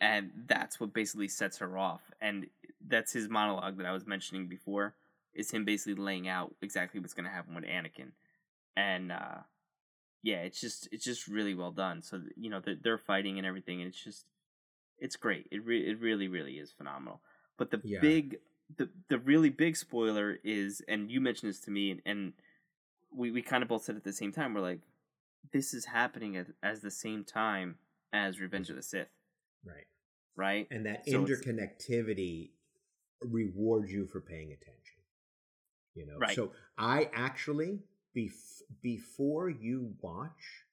and that's what basically sets her off and that's his monologue that I was mentioning before is him basically laying out exactly what's going to happen with Anakin and uh yeah it's just it's just really well done so you know they're, they're fighting and everything and it's just it's great it re- it really really is phenomenal but the Yeah. big the the really big spoiler is and you mentioned this to me and, and we, we kind of both said at the same time we're like this is happening at as the same time as revenge of mm-hmm. the sith Right. right And that So interconnectivity rewards you for paying attention. You know. Right. So I actually bef- before you watch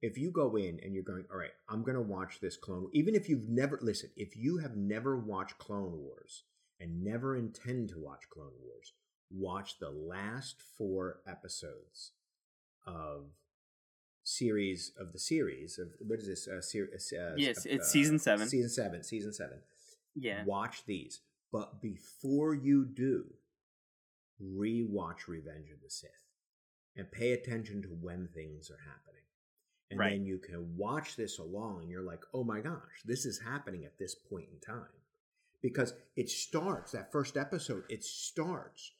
if you go in and you're going, all right, I'm going to watch this Clone even if you've never listen, if you have never watched Clone Wars and never intend to watch Clone Wars, watch the last four episodes of series of the series of what is this uh, series uh, Yes, uh, it's season seven. season seven season seven. Yeah. Watch these but before you do rewatch revenge of the sith and pay attention to when things are happening and Right. then you can watch this along and you're like oh my gosh this is happening at this point in time because it starts that first episode it starts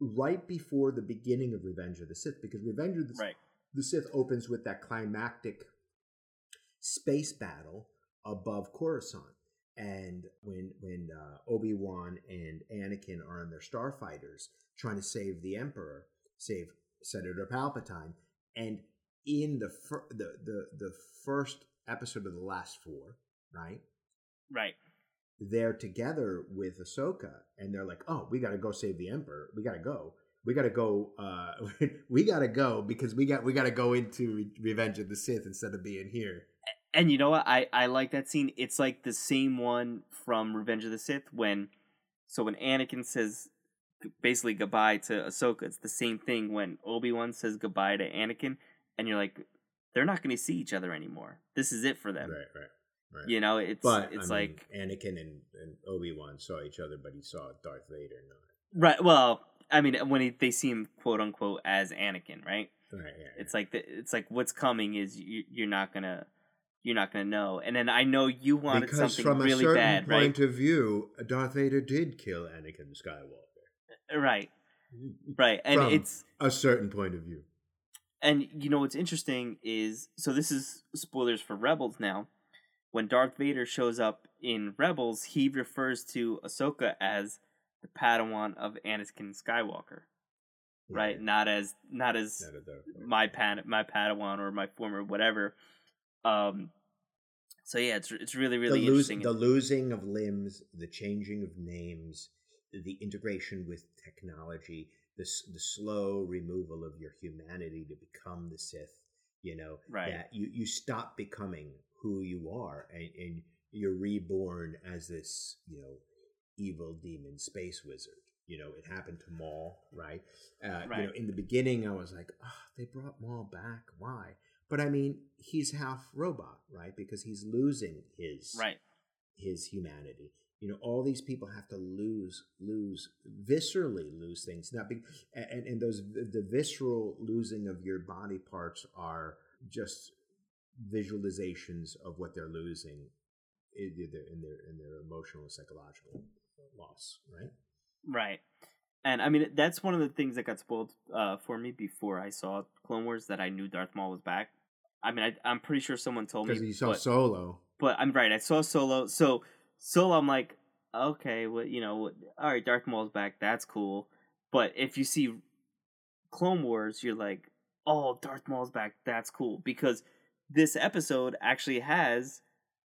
right before the beginning of revenge of the sith because revenge of the right the Sith opens with that climactic space battle above Coruscant. and when when uh, Obi Wan and Anakin are on their starfighters trying to save the Emperor, save Senator Palpatine, and in the fir- the the the first episode of the last four, right? Right. They're together with Ahsoka, and they're like, "Oh, we got to go save the Emperor. We got to go. We got to go. Uh, we got to go because we got we got to go into Revenge of the Sith instead of being here." And you know what? I I like that scene. It's like the same one from Revenge of the Sith when, so when Anakin says basically goodbye to Ahsoka, it's the same thing when Obi Wan says goodbye to Anakin, and you're like, they're not going to see each other anymore. This is it for them. Right, right, right. You know, it's but it's I mean, like Anakin and, and Obi Wan saw each other, but he saw Darth Vader not. right. Well, I mean, when he, they see him quote unquote as Anakin, right? Right, yeah, It's like the, it's like what's coming is you, you're not gonna you're not gonna know. And then I know you wanted because something from a really certain bad, right? point of view, Darth Vader did kill Anakin Skywalker. Right, right. And From it's a certain point of view. and you know what's interesting is so this is spoilers for Rebels now. When Darth Vader shows up in Rebels, he refers to Ahsoka as the Padawan of Anakin Skywalker, right? Not as not as Not a Darth Vader. my pad my Padawan or my former whatever. Um. So yeah, it's it's really really the, lose, interesting. the losing of limbs, the changing of names, the integration with technology, the the slow removal of your humanity to become the Sith. You know Right. that you you stop becoming who you are, and, and you're reborn as this you know evil demon space wizard. You know, it happened to Maul, right? Uh, You know, in the beginning, I was like, oh, they brought Maul back. Why? But I mean, he's half robot, right? Because he's losing his right. his humanity. You know, all these people have to lose, lose, viscerally lose things. Not be, and and those the visceral losing of your body parts are just visualizations of what they're losing in their in their in their emotional and psychological loss, right? Right. And I mean, that's one of the things that got spoiled uh, for me before I saw Clone Wars that I knew Darth Maul was back. I mean, I, I'm pretty sure someone told me. Because you saw but, Solo. but I'm right. I saw Solo. So Solo, I'm like, okay, well, you know, all right, Darth Maul's back. That's cool. But if you see Clone Wars, you're like, oh, Darth Maul's back. That's cool because this episode actually has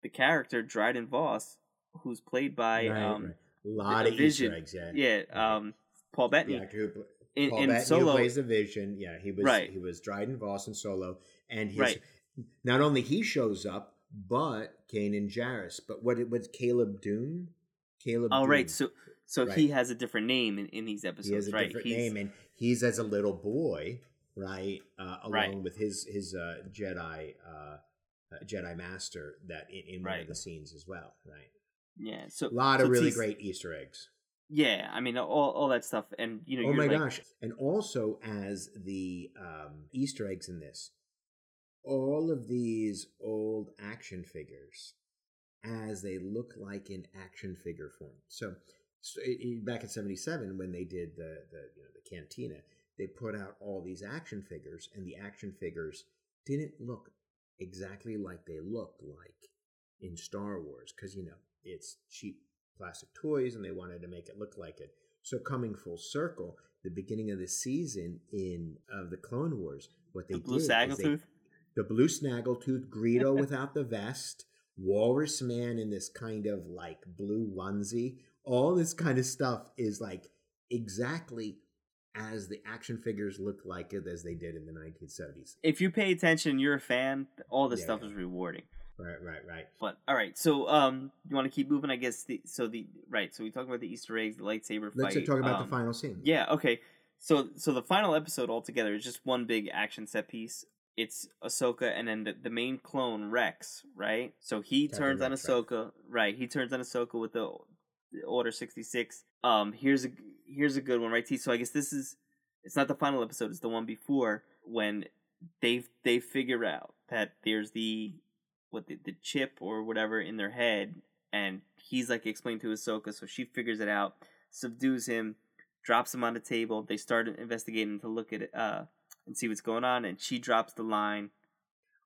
the character Dryden Voss, who's played by Right, um, right. A lot of Vision. Easter eggs, yeah. yeah, um, Paul Bettany. Actor who, pl- in, Paul in Bettany, Solo. plays the Vision. Yeah, he was Right. he was Dryden Voss in Solo, and his, Right. not only he shows up, but Kanan Jarrus. But what it was Caleb Dume? Caleb. Oh, right. So so Right. he has a different name in, in these episodes, he has a right? different He's- name, and he's as a little boy, right? Uh, along Right. with his his uh, Jedi uh, uh, Jedi Master that in, in one of the scenes as well, right? yeah. So A lot so of really great Easter eggs. Yeah, I mean all all that stuff, and you know, Oh my like, gosh! And also as the um, Easter eggs in this, all of these old action figures, as they look like in action figure form. So, so i- i- back in '77, when they did the the you know the Cantina, they put out all these action figures, and the action figures didn't look exactly like they looked like in Star Wars because you know it's cheap plastic toys and they wanted to make it look like it. So coming full circle, the beginning of the season in of the Clone Wars, what they the did is they- snaggletooth. The blue snaggletooth, Greedo without the vest, Walrus Man in this kind of like blue onesie. All this kind of stuff is like exactly as the action figures look like it as they did in the 1970s. If you pay attention, you're a fan. All this Yeah, stuff yeah. is rewarding. Right, right, right. But all right, so um, you want to keep moving? I guess the so the right. So we talked about the Easter eggs, the lightsaber Let's fight. talk about um, the final scene. Yeah. Okay. So so the final episode altogether is just one big action set piece. It's Ahsoka and then the, the main clone Rex, right? So he Captain turns on Rex, right. Ahsoka, right? He turns on Ahsoka with the, the Order sixty six. Um, here's a here's a good one, right? T. So I guess this is it's not the final episode; it's the one before when they they figure out that there's the what the, the chip or whatever in their head, and he's like explaining to Ahsoka, so she figures it out, subdues him, drops him on the table. They start investigating to look at it uh, and see what's going on, and she drops the line.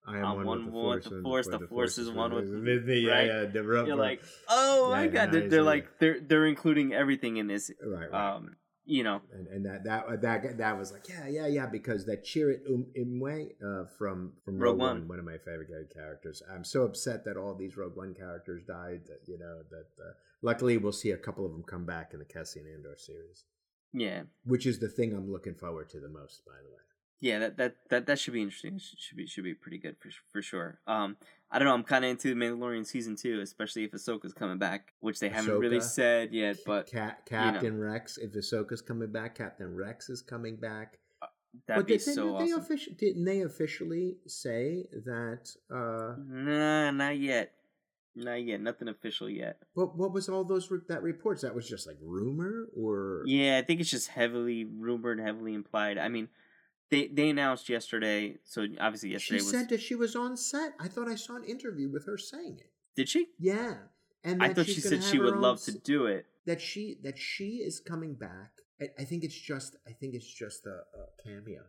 I am I'm one, with the force. the force, the force is one with me, me. Right? yeah, the rubber. You're like, oh my Yeah, god, they're, they're like they're they're including everything in this. right, right. Um, you know, and, and that that that that was like yeah yeah yeah because that Chirrut um, Imwe uh, from from Rogue Rogue, One. One. one of my favorite characters. I'm so upset that all these Rogue One characters died. That you know that uh, luckily we'll see a couple of them come back in the Cassian Andor series, yeah, which is the thing I'm looking forward to the most. By the way, yeah, that that that, that should be interesting. Should, should be should be pretty good for for sure. Um, I don't know. I'm kind of into the Mandalorian season two, especially if Ahsoka's coming back, which they haven't really said yet. But Ca- Captain Rex, if Ahsoka's coming back, Captain Rex is coming back. that'd but be they- so did they awesome. offici- didn't they officially say that? Uh, Nah, not yet. Not yet. Nothing official yet. what what was all those re- that reports? That was just like rumor or Yeah, I think it's just heavily rumored, heavily implied. I mean, they they announced yesterday. So obviously yesterday She was. said that she was on set. I thought I saw an interview with her saying it. did she? Yeah, and I thought she said she would love to do it. That she that she is coming back. I, I think it's just I think it's just a, a cameo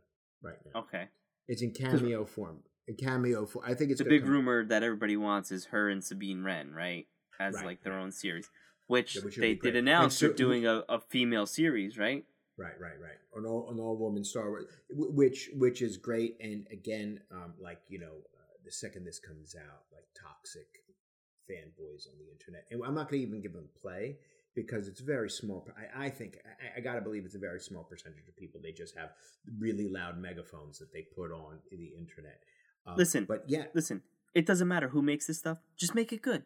right now. Okay. It's in cameo form. In cameo form. I think it's the big come- rumor that everybody wants is her and Sabine Wren, right? As Right, like their right. own series, which, Yeah, which they did announce they're doing a, a female series, right? Right, right, right. An all an all woman Star Wars, which which is great. And again, um, like you know, uh, the second this comes out, like toxic fanboys on the internet, and I'm not going to even give them play because it's very small. I, I think I, I got to believe it's a very small percentage of people. They just have really loud megaphones that they put on the internet. Um, Listen, but yeah, Listen, it doesn't matter who makes this stuff. Just make it good.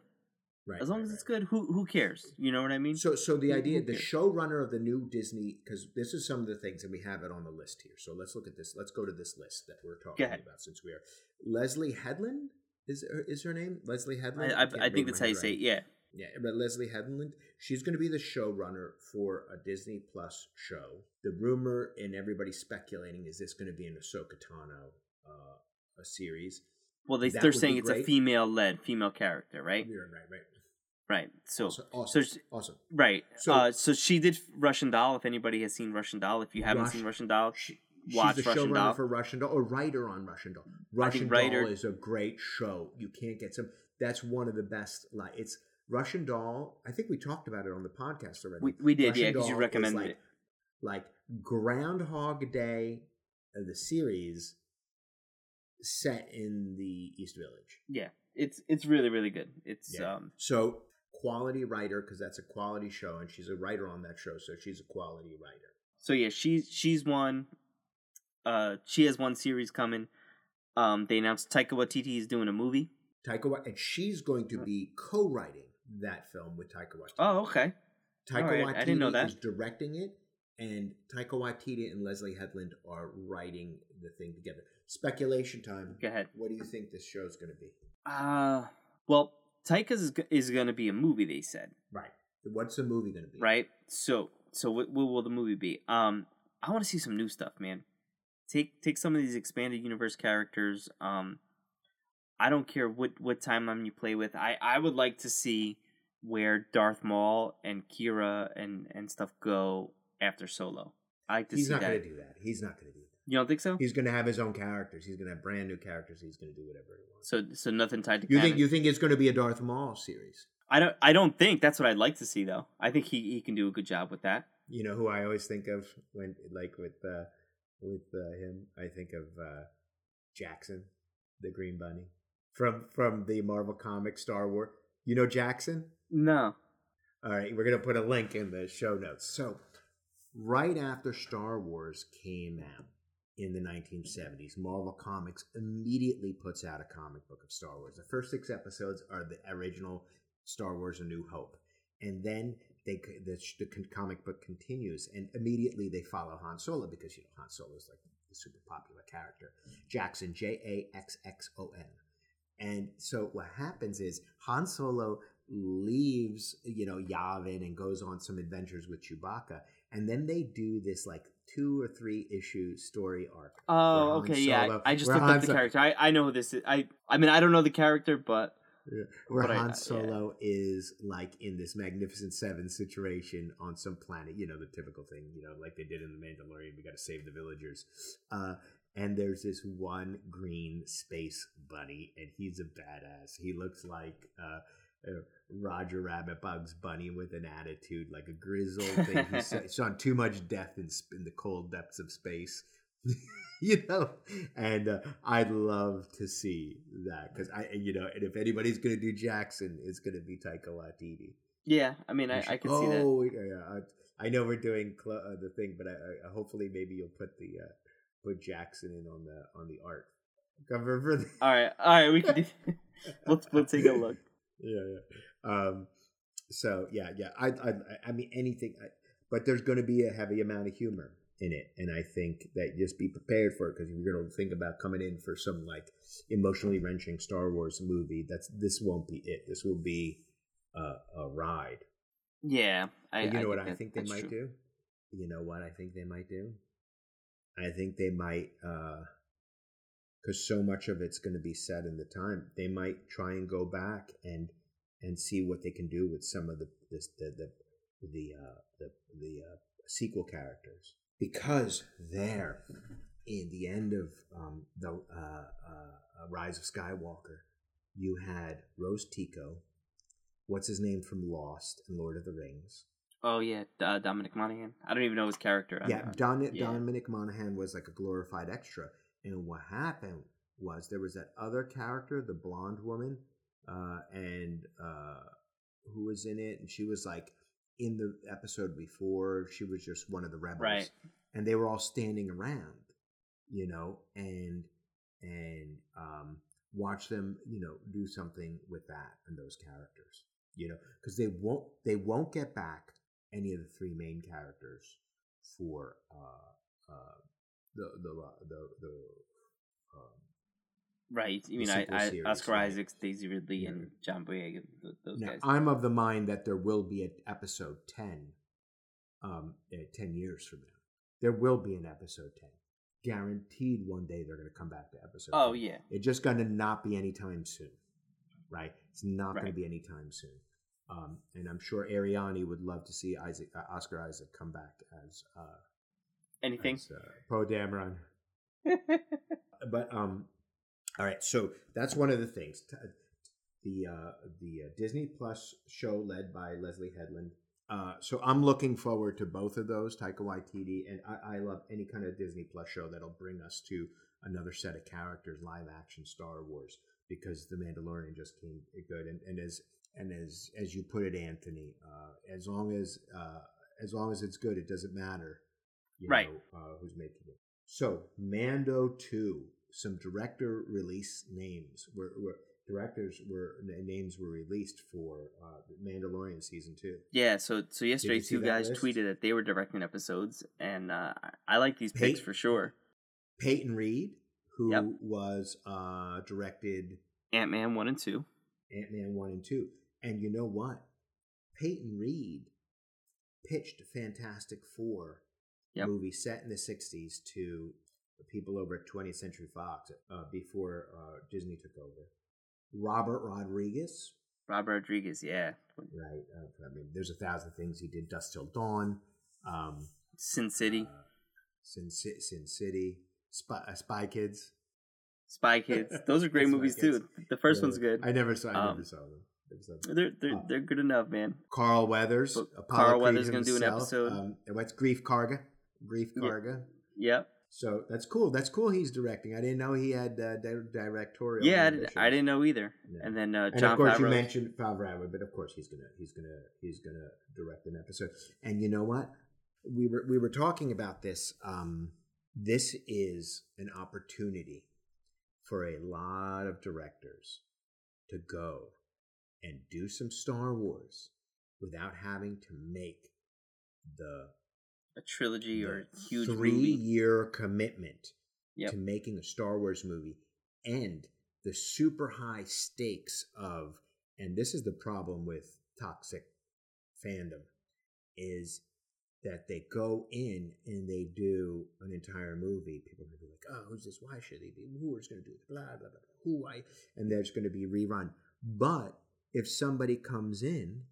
Right. As long right, as right. it's good, who who cares? You know what I mean? So, so the Who- idea, who the showrunner of the new Disney, because this is some of the things, and we have it on the list here. So let's look at this. Let's go to this list that we're talking about, since we are Leslie Headland. Is her, is her name Leslie Headland? I, can't I think that's how you say it. Yeah. Yeah, but Leslie Headland, she's going to be the showrunner for a Disney Plus show. The rumor and everybody speculating is this going to be an Ahsoka Tano uh, a series? Well, they they're saying it's a female-led, female character, right? Right, right, right. Right. So, awesome, awesome. she- awesome. right. So- uh, so she did Russian Doll. If anybody has seen Russian Doll, if you haven't Rush- seen Russian Doll, She, Watch she's the Russian showrunner Doll. for Russian Doll or writer on Russian Doll. Russian writer- Doll is a great show. You can't get some. That's one of the best. Like it's Russian Doll. I think we talked about it on the podcast already. We- we did, Russian yeah, 'cause you recommended like, it. Like Groundhog Day, of the series, set in the East Village. yeah, it's it's really really good. It's Yeah. um So quality writer because that's a quality show, and she's a writer on that show, so she's a quality writer. so yeah, she's she's one. Uh, she has one series coming. Um, they announced Taika Waititi is doing a movie. Taika, and she's going to be co-writing that film with Taika Waititi. Oh, okay. Taika right, Waititi I didn't know that. is directing it, and Taika Waititi and Leslie Headland are writing the thing together. Speculation time. Go ahead. What do you think this show's going to be? Uh, well, Taika's is, is going to be a movie. They said, Right. What's the movie going to be? right? So, so what, what will the movie be? Um, I want to see some new stuff, man. Take take some of these expanded universe characters. Um, I don't care what what timeline you play with. I I would like to see where Darth Maul and Qi'ra and and stuff go after Solo. I like to He's see not that. going to do that. He's not going to do that. You don't think so? He's going to have his own characters. He's going to have brand new characters. He's going to do whatever he wants. So so nothing tied to you canon. think you think it's going to be a Darth Maul series? I don't I don't think that's what I'd like to see though. I think he he can do a good job with that. You know who I always think of when like with uh, with uh, him. I think of uh, Jaxxon, the Green Bunny from from the Marvel comic Star Wars. You know Jaxxon? No. All right, we're gonna put a link in the show notes. So, right after Star Wars came out in the 1970s, Marvel Comics immediately puts out a comic book of Star Wars. The first six episodes are the original Star Wars: A New Hope, and then they the, the comic book continues, and immediately they follow Han Solo because you know Han Solo is like the super popular character. Jaxxon, J A X X O N. And so what happens is Han Solo leaves, you know, Yavin and goes on some adventures with Chewbacca, and then they do this like two or three issue story arc. Oh, okay, yeah. I just looked up the character. I, I know who this is. I I mean I don't know the character, but where But I- Han yeah. Solo is like in this Magnificent Seven situation on some planet, you know, the typical thing, you know, like they did in The Mandalorian, we got to save the villagers. Uh, and there's this one green space bunny, and he's a badass. He looks like uh, uh, Roger Rabbit, Bugs Bunny with an attitude, like a grizzled thing. He's, on too much death in, in the cold depths of space. you know, and uh, I'd love to see that because I, you know, and if anybody's gonna do Jaxxon, it's gonna be Taika Waititi. Yeah, I mean, I, I can see that. Oh, yeah, I, I know we're doing cl- uh, the thing, but I, I, hopefully maybe you'll put the uh, put Jaxxon in on the on the art cover for the. All right, all right, we can do. let's let's take a look. Yeah, yeah. Um, so yeah, yeah. I, I, I mean anything, I, but there's going to be a heavy amount of humor in it, and I think that just be prepared for it because you're going to think about coming in for some like emotionally wrenching Star Wars movie. That's this won't be it. This will be a, a ride. Yeah, I, you know I what think I think they might true. do? You know what I think they might do? I think they might, because so much of it's going to be set in the time. They might try and go back and and see what they can do with some of the this, the the the uh, the, the uh, sequel characters because there in the end of um, the uh, uh, Rise of Skywalker, you had Rose Tico. What's his name from Lost and Lord of the Rings? Oh yeah, uh, Dominic Monaghan. I don't even know his character. I'm Yeah, Don, yeah. Dominic Monaghan was like a glorified extra. And what happened was there was that other character, the blonde woman, uh, and uh, who was in it, and she was like in the episode before. She was just one of the rebels, Right. And they were all standing around, you know, and and um, watch them, you know, do something with that and those characters, you know, because they won't they won't get back any of the three main characters for uh, uh, the the the the um, Right. You mean I, I Oscar right. Isaacs, Daisy Ridley, Yeah. and John Boyega, those now guys. I'm of the mind that there will be an episode ten, um, eh, ten years from now. There will be an episode ten. Guaranteed, one day they're going to come back to episode. oh 10. yeah. It's just going to not be anytime soon, right? It's not going to be anytime soon. Um, and I'm sure Ariani would love to see Isaac, uh, Oscar Isaac come back as uh, Anything? uh, Poe Dameron. but um all right so that's one of the things the uh the uh, disney plus show led by leslie headland uh so i'm looking forward to both of those taika waititi and i, I love any kind of disney plus show that'll bring us to another set of characters live action star wars because the mandalorian just came good and, and as and as as you put it anthony uh as long as uh as long as it's good it doesn't matter Right. know, uh, who's making it. So, Mando 2, some director release names were, were directors were names were released for uh, Mandalorian season 2. yeah. So so yesterday, two guys list? tweeted that they were directing episodes, and uh, I- like these picks for sure. Peyton Reed, who Yep. was uh, directed Ant Man one and two. Ant-Man 1 and 2. And you know what? Peyton Reed pitched Fantastic Four Yep. movie set in the 60s to the people over at 20th Century Fox uh, before uh, Disney took over. Robert Rodriguez, Robert Rodriguez. Yeah. right? Uh, I mean, there's a thousand things he did. Dusk Till Dawn, um, Sin City, uh, Sin, Sin City, Spy, uh, Spy Kids. Spy Kids. Those are great movies Kids. too. The first Yeah, one's good. I never saw. I Um, never saw them. Never saw them. They're they're Uh, they're good enough, man. Carl Weathers. Apollo Carl Weathers gonna do an episode. Um, and what's Greef Karga? Greef Yeah. Karga. Yep. So that's cool. That's cool. He's directing. I didn't know he had uh, di- directorial. Yeah, I, did. I didn't know either. Yeah. And then uh, And of course, Favreau. you mentioned Favreau, but of course he's gonna he's gonna he's gonna direct an episode. And you know what? We were we were talking about this. Um, this is an opportunity for a lot of directors to go and do some Star Wars without having to make the a trilogy or the huge three movie. year commitment Yep. to making a Star Wars movie and the super high stakes of and this is the problem with toxic fandom is that they go in and they do an entire movie. People are gonna be like, "Oh, who's this? Why should he be? Who is going to do it? Blah blah blah. Who I?" And there's going to be rerun. But if somebody comes in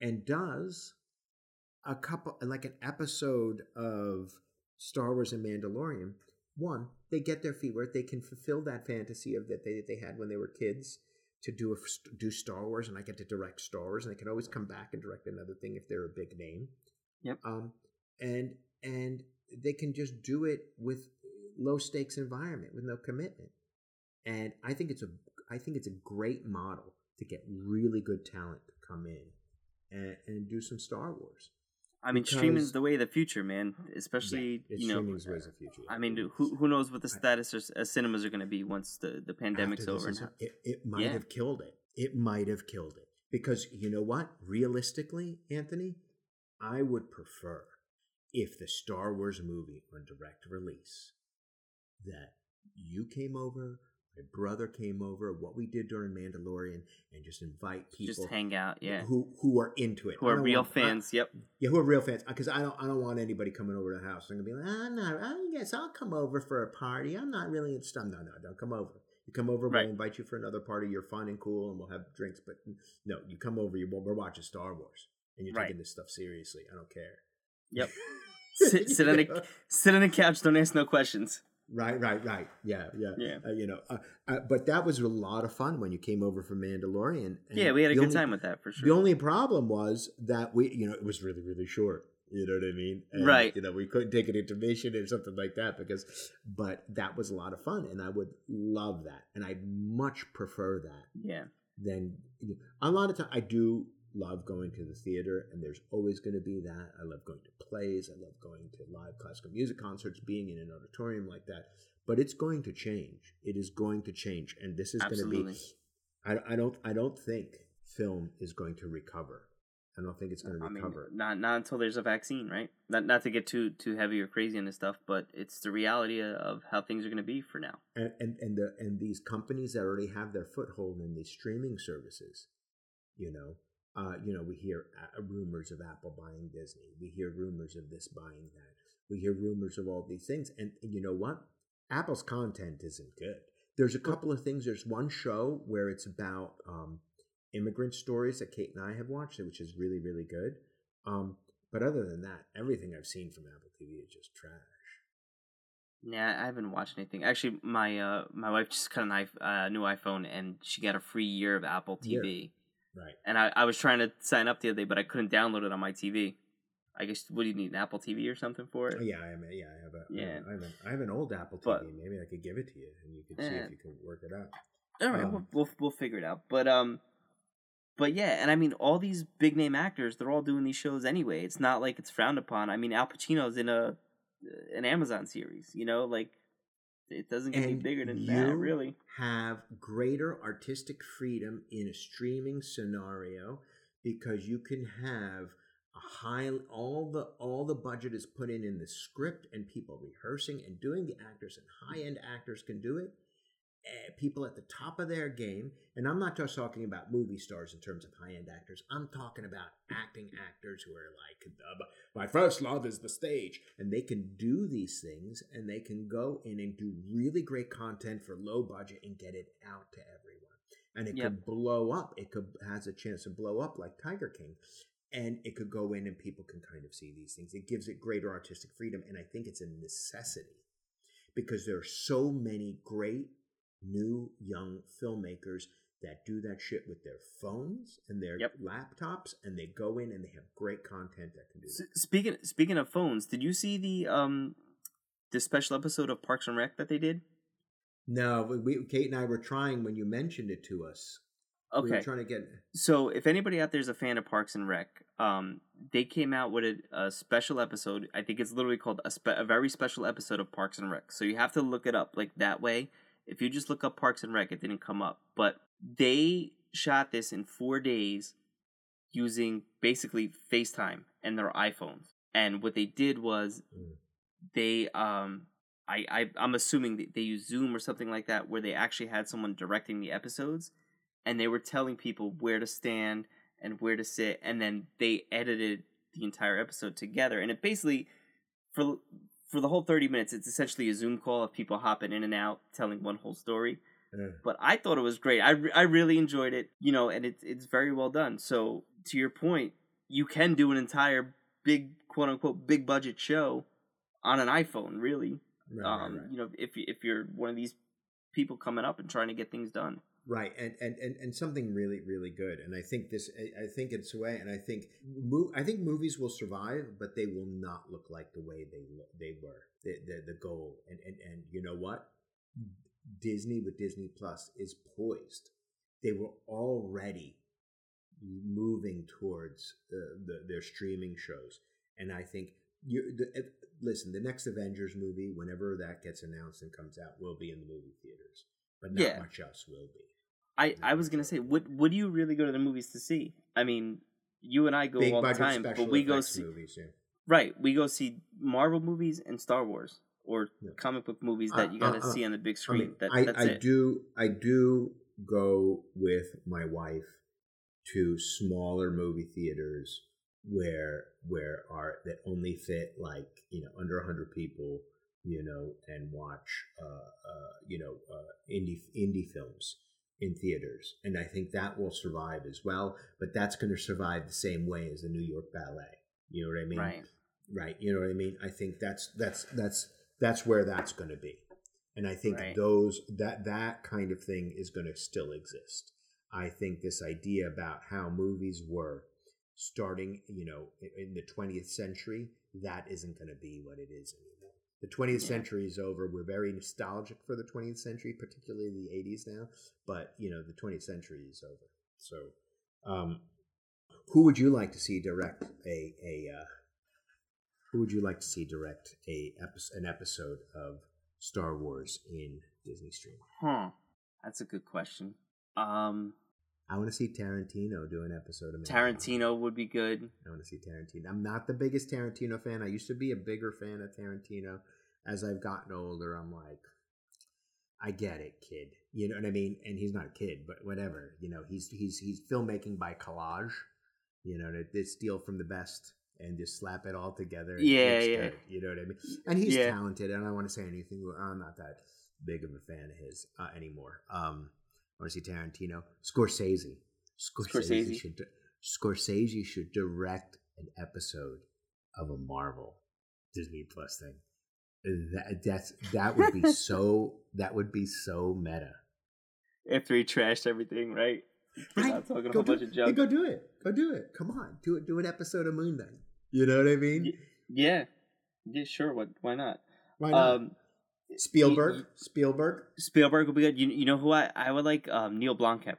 and does a couple, like an episode of Star Wars and Mandalorian, one, they get their feet wet. They can fulfill that fantasy of that they that they had when they were kids to do a, do Star Wars, and I get to direct Star Wars, and they can always come back and direct another thing if they're a big name. Yep. Um, and and they can just do it with low stakes environment with no commitment. And I think it's a I think it's a great model to get really good talent to come in and, and do some Star Wars. I mean, Because- streaming's the way of the future, man. Especially it's you know, streaming's ways of future. I mean, who who knows what the status of uh, cinemas are going to be once the the pandemic's over? is- it, it might Yeah. have killed it. It might have killed it. Because you know what? Realistically, Anthony, I would prefer if the Star Wars movie on direct release that you came over, my brother came over, what we did during Mandalorian, and just invite people Just hang out, yeah. who who are into it, Who are real want- I- fans? yep. yeah, who are real fans? Uh, because I don't, I don't want anybody coming over to the house. I'm gonna be like, I'm not. Oh, I guess I'll come over for a party. I'm not really interested. No, no, don't come over. You come over, Right. we'll invite you for another party. You're fun and cool, and we'll have drinks. But no, you come over. You we're watching Star Wars, and you're Right. taking this stuff seriously. I don't care. Yep. sit sit on a sit on a couch. Don't ask no questions. Right, right, right. Yeah, yeah. Yeah. Uh, you know, uh, uh, but that was a lot of fun when you came over from Mandalorian. and Yeah, we had a good only- time with that for sure. The only problem was that we, you know, it was really, really short. You know what I mean? And, Right. You know, we couldn't take an intermission or something like that because, but that was a lot of fun, and I would love that, and I much prefer that yeah. than a lot of time. I do love going to the theater, and there's always going to be that. I love going to plays. I love going to live classical music concerts, being in an auditorium like that. But it's going to change. It is going to change, and this is going to be. I, I don't. I don't think film is going to recover. I don't think it's going to I mean, recover. not not until there's a vaccine, right? Not not to get too too heavy or crazy on this stuff, but it's the reality of- of how things are going to be for now. and and and, the, and these companies that already have their foothold in these streaming services, you know, uh, you know, we hear uh, rumors of Apple buying Disney. We hear rumors of this buying that. We hear rumors of all these things, and, and you know what? Apple's content isn't good. There's a couple of things. There's one show where it's about um, immigrant stories that Kate and I have watched, which is really really good. Um, but other than that, everything I've seen from Apple TV is just trash. Yeah, I haven't watched anything. Actually, my uh my wife just got a uh, new iPhone and she got a free year of Apple Yeah. Right. And I, I was trying to sign up the other day, but I couldn't download it on my TV. I guess what do you need an Apple TV or something for it? Yeah, I am. Yeah, I have a. Yeah. I have, a, I have an old Apple TV. But- Maybe I could give it to you, and you could see Eh. if you can work it out. All right, Um, we'll, we'll we'll figure it out. But um, but yeah, and I mean, all these big name actors, they're all doing these shows anyway. It's not like it's frowned upon. I mean, Al Pacino's in a an Amazon series. You know, like it doesn't get any bigger than you that, really. Have greater artistic freedom in a streaming scenario because you can have a high all the all the budget is put in in the script and people rehearsing and doing the actors and high end actors can do it. Eh, people at the top of their game, and I'm not just talking about movie stars in terms of high end actors. I'm talking about acting actors who are like, "Uh, my first love is the stage, and they can do these things, and they can go in and do really great content for low budget and get it out to everyone, and it Yep. could blow up. It could has a chance to blow up like Tiger King. And it could go in and people can kind of see these things. It gives it greater artistic freedom. And I think it's a necessity because there are so many great new young filmmakers that do that shit with their phones and their Yep. laptops and they go in and they have great content that can do S- that. speaking speaking of phones, did you see the um the special episode of Parks and Rec that they did? No, we, we, Kate and I were trying when you mentioned it to us. We Okay, were trying to get. so if anybody out there is a fan of Parks and Rec, um, they came out with a, a special episode. I think it's literally called a, spe- a very special episode of Parks and Rec. So you have to look it up like that way. If you just look up Parks and Rec, it didn't come up. But they shot this in four days using basically FaceTime and their iPhones. And what they did was Mm. they um I, I I'm assuming they use Zoom or something like that where they actually had someone directing the episodes and they were telling people where to stand and where to sit and then they edited the entire episode together and it basically for for the whole 30 minutes it's essentially a Zoom call of people hopping in and out telling one whole story Uh, but I thought it was great. I, re- I really enjoyed it, you know, and it's it's very well done. So to your point, you can do an entire big quote unquote big budget show on an iPhone, really. Right, right, um, right. you know, if if you're one of these people coming up and trying to get things done. Right, and, and, and, and something really really good, and I think this, I, think it's a way, and I think, mo- I think movies will survive, but they will not look like the way they they were, the, the the goal, and and and you know what, Disney with Disney Plus is poised. They were already moving towards the, the their streaming shows, and I think you the, if, listen, the next Avengers movie, whenever that gets announced and comes out, will be in the movie theaters, but not Yeah. much else will be. I, I was gonna say, what what do you really go to the movies to see? I mean, you and I go Big all the time, but we go see movies. Yeah. right. We go see Marvel movies and Star Wars or Yeah. comic book movies Uh, that you gotta uh, uh, see on the big I screen. mean, that, I, I do I do go with my wife to smaller movie theaters where where are that only fit like you know under 100 people you know and watch uh, uh you know uh, indie indie films in theaters and i think that will survive as well but that's going to survive the same way as the new york ballet. You know what i mean? Right. right you know what i mean? I think that's that's that's that's where that's going to be. And i think Right. those that that kind of thing is going to still exist. I think this idea about how movies were starting you know in the 20th century that isn't going to be what it is anymore the 20th Yeah. century is over we're very nostalgic for the 20th century particularly the 80s now but you know the 20th century is over so um who would you like to see direct a a uh, who would you like to see direct a an episode of Star Wars in Disney Stream? Huh. That's a good question. Um, I want to see Tarantino do an episode of Mandalorian. Tarantino would be good. I want to see Tarantino. I'm not the biggest Tarantino fan. I used to be a bigger fan of Tarantino. As I've gotten older, I'm like, I get it, kid. You know what I mean? And he's not a kid, but whatever. You know, he's he's he's filmmaking by collage. You know, to, to steal from the best and just slap it all together. and Yeah, yeah. good, you know what I mean? And he's Yeah. talented. And I don't want to say anything. I'm not that big of a fan of his uh, anymore. Um, want to see Tarantino, Scorsese. Scorsese, Scorsese. should Scorsese should direct an episode of a Marvel Disney Plus thing. That that's that would be so that would be so meta. After he trashed everything, right? Right. talking a Go do, bunch of junk. go do it. Go do it. Come on, do it. Do an episode of Moon Knight. You know what I mean? Yeah. Yeah, sure. What? Why not? Why not? Um, Spielberg. y- Spielberg. Spielberg would be good. You, you know who I, I would like? Um, Neill Blomkamp,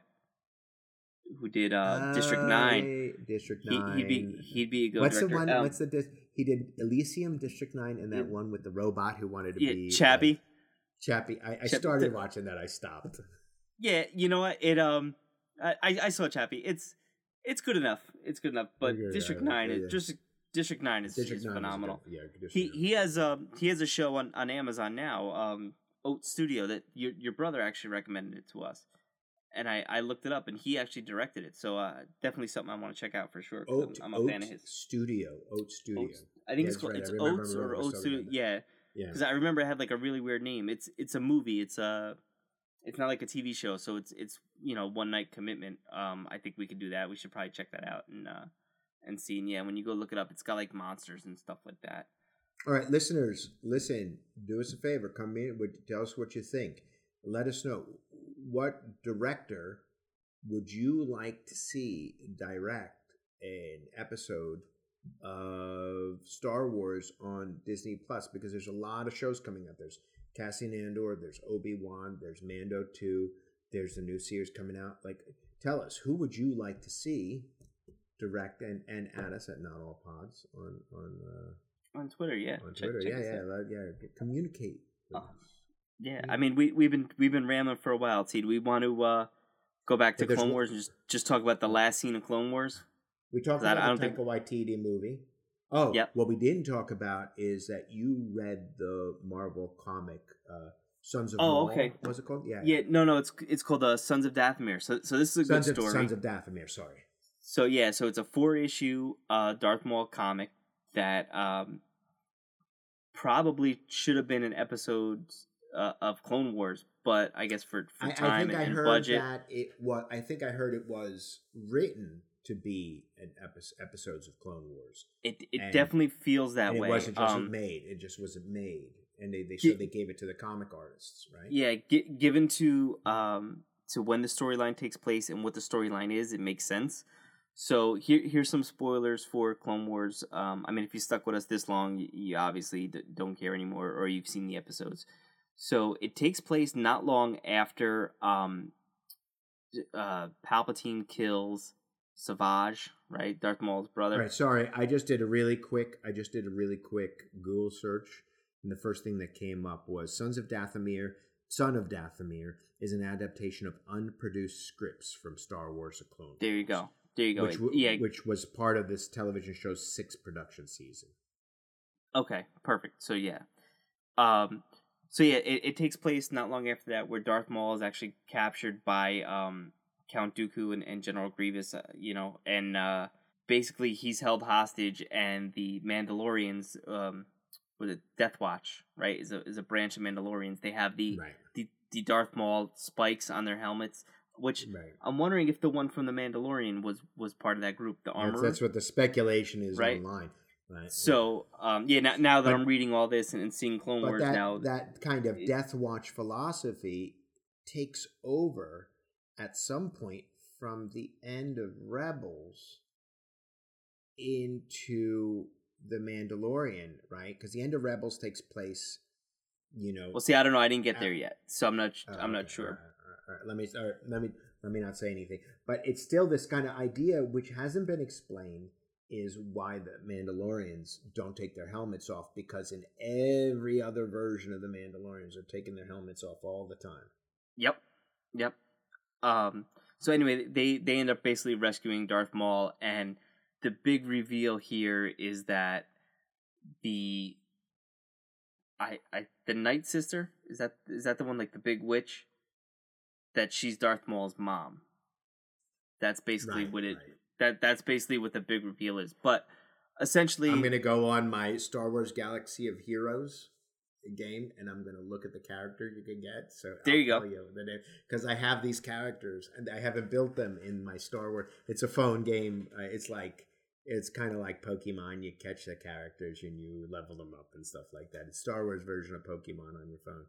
who did uh, District Nine. Uh, District Nine. he'd be he'd be a good what's director. the one? Um, what's the? Dis- he did Elysium, District Nine, and that Yeah. one with the robot who wanted to yeah, be Chappie. like, Chappie. I, I Chappie. started watching that. I stopped. Yeah, you know what? It um, I I saw Chappie. It's it's good enough. It's good enough. But District Nine yeah. just District Nine is, District is Nine was phenomenal. good. Yeah, He he has um he has a show on, on Amazon now, um Oat Studio that your your brother actually recommended it to us. And I, I looked it up and he actually directed it. So uh definitely something I want to check out for sure. Oat, I'm, I'm a fan of his. Studio. Oat Studio. Oats. I think Yeah, it's called right. It's remember- Oats or Oat Studio. Yeah. Yeah. Because I remember it had like a really weird name. It's it's a movie. It's a it's not like a TV show, so it's it's you know one night commitment. Um, I think we could do that. We should probably check that out and uh and see. And yeah, when you go look it up, it's got like monsters and stuff like that. All right, listeners, listen. Do us a favor. Come in. Tell us what you think. Let us know what director would you like to see direct an episode of Star Wars on Disney Plus because there's a lot of shows coming up. There's Cassian Andor, there's Obi Wan, there's Mando two, there's the new series coming out. Like, tell us who would you like to see direct and and add us at Not All Pods on on. Uh, On Twitter, yeah. on Twitter. check yeah, us yeah, out. yeah. Communicate. with Oh, us. Yeah, Yeah. I mean, we we've been we've been rambling for a while. T. Do we want to uh, go back to Clone Wars and just just talk about the last scene of Clone Wars? We talked I- I about don't the think- Taika Waititi movie. Oh, Yep. what we didn't talk about is that you read the Marvel comic uh, Sons of Oh, Maul. okay. What was it called? Yeah, Yeah, no, no, it's it's called uh, Sons of Dathomir. So so this is a Sons good of story. Sons of Dathomir. Sorry. So yeah, so it's a four issue uh Darth Maul comic that um probably should have been an episode uh, of Clone Wars, but I guess for, for time I think and, I and budget. that it was. I think I heard it was written to be an epi- episodes of Clone Wars. It it and- definitely feels that way. It wasn't just um, made. It just wasn't made. and they they Gi- so they gave it to the comic artists, right? Yeah, gi- given to um to when the storyline takes place and what the storyline is, it makes sense. So here here's some spoilers for Clone Wars. Um, I mean, if you stuck with us this long, you, you obviously d- don't care anymore, or you've seen the episodes. So it takes place not long after um, uh, Palpatine kills Savage, right, Darth Maul's brother. Right. Sorry, I just did a really quick. I just did a really quick Google search, and the first thing that came up was "Sons of Dathomir." Son of Dathomir is an adaptation of unproduced scripts from Star Wars: A Clone. There you go. There you go. Which, w- yeah. which was part of this television show's sixth production season. Okay, perfect. So yeah, um, so yeah, it, it takes place not long after that, where Darth Maul is actually captured by um Count Dooku and, and General Grievous. Uh, you know, and uh, basically he's held hostage, and the Mandalorians, um, with it Death Watch, right, is a is a branch of Mandalorians. They have the Right. the the Darth Maul spikes on their helmets, which Right. I'm wondering if the one from the Mandalorian was was part of that group, the That's, armor. that's what the speculation is Right. online. Right. So, um, yeah. Now, now that But- I'm reading all this and, and seeing Clone Wars that, now, that kind of it- Death Watch philosophy takes over at some point from the end of Rebels into the Mandalorian, right? Because the end of Rebels takes place, you know. well, see, I don't know. I didn't get Uh, there yet, so I'm not. Oh, I'm not sure. Let me let me let me not say anything. But it's still this kind of idea which hasn't been explained is why the Mandalorians don't take their helmets off because in every other version of the Mandalorians are taking their helmets off all the time. Yep, yep. Um. So anyway, they they end up basically rescuing Darth Maul, and the big reveal here is that the I I the Night Sister is that is that the one like the big witch that she's Darth Maul's mom. That's basically Right, what it right. that that's basically what the big reveal is. But essentially, I'm gonna go on my Star Wars Galaxy of Heroes game and I'm gonna look at the character you can get. So There I'll you go. tell the name because I have these characters and I haven't built them in my Star Wars. It's a phone game. Uh, it's like it's kind of like Pokemon. You catch the characters and you level them up and stuff like that. It's Star Wars version of Pokemon on your phone.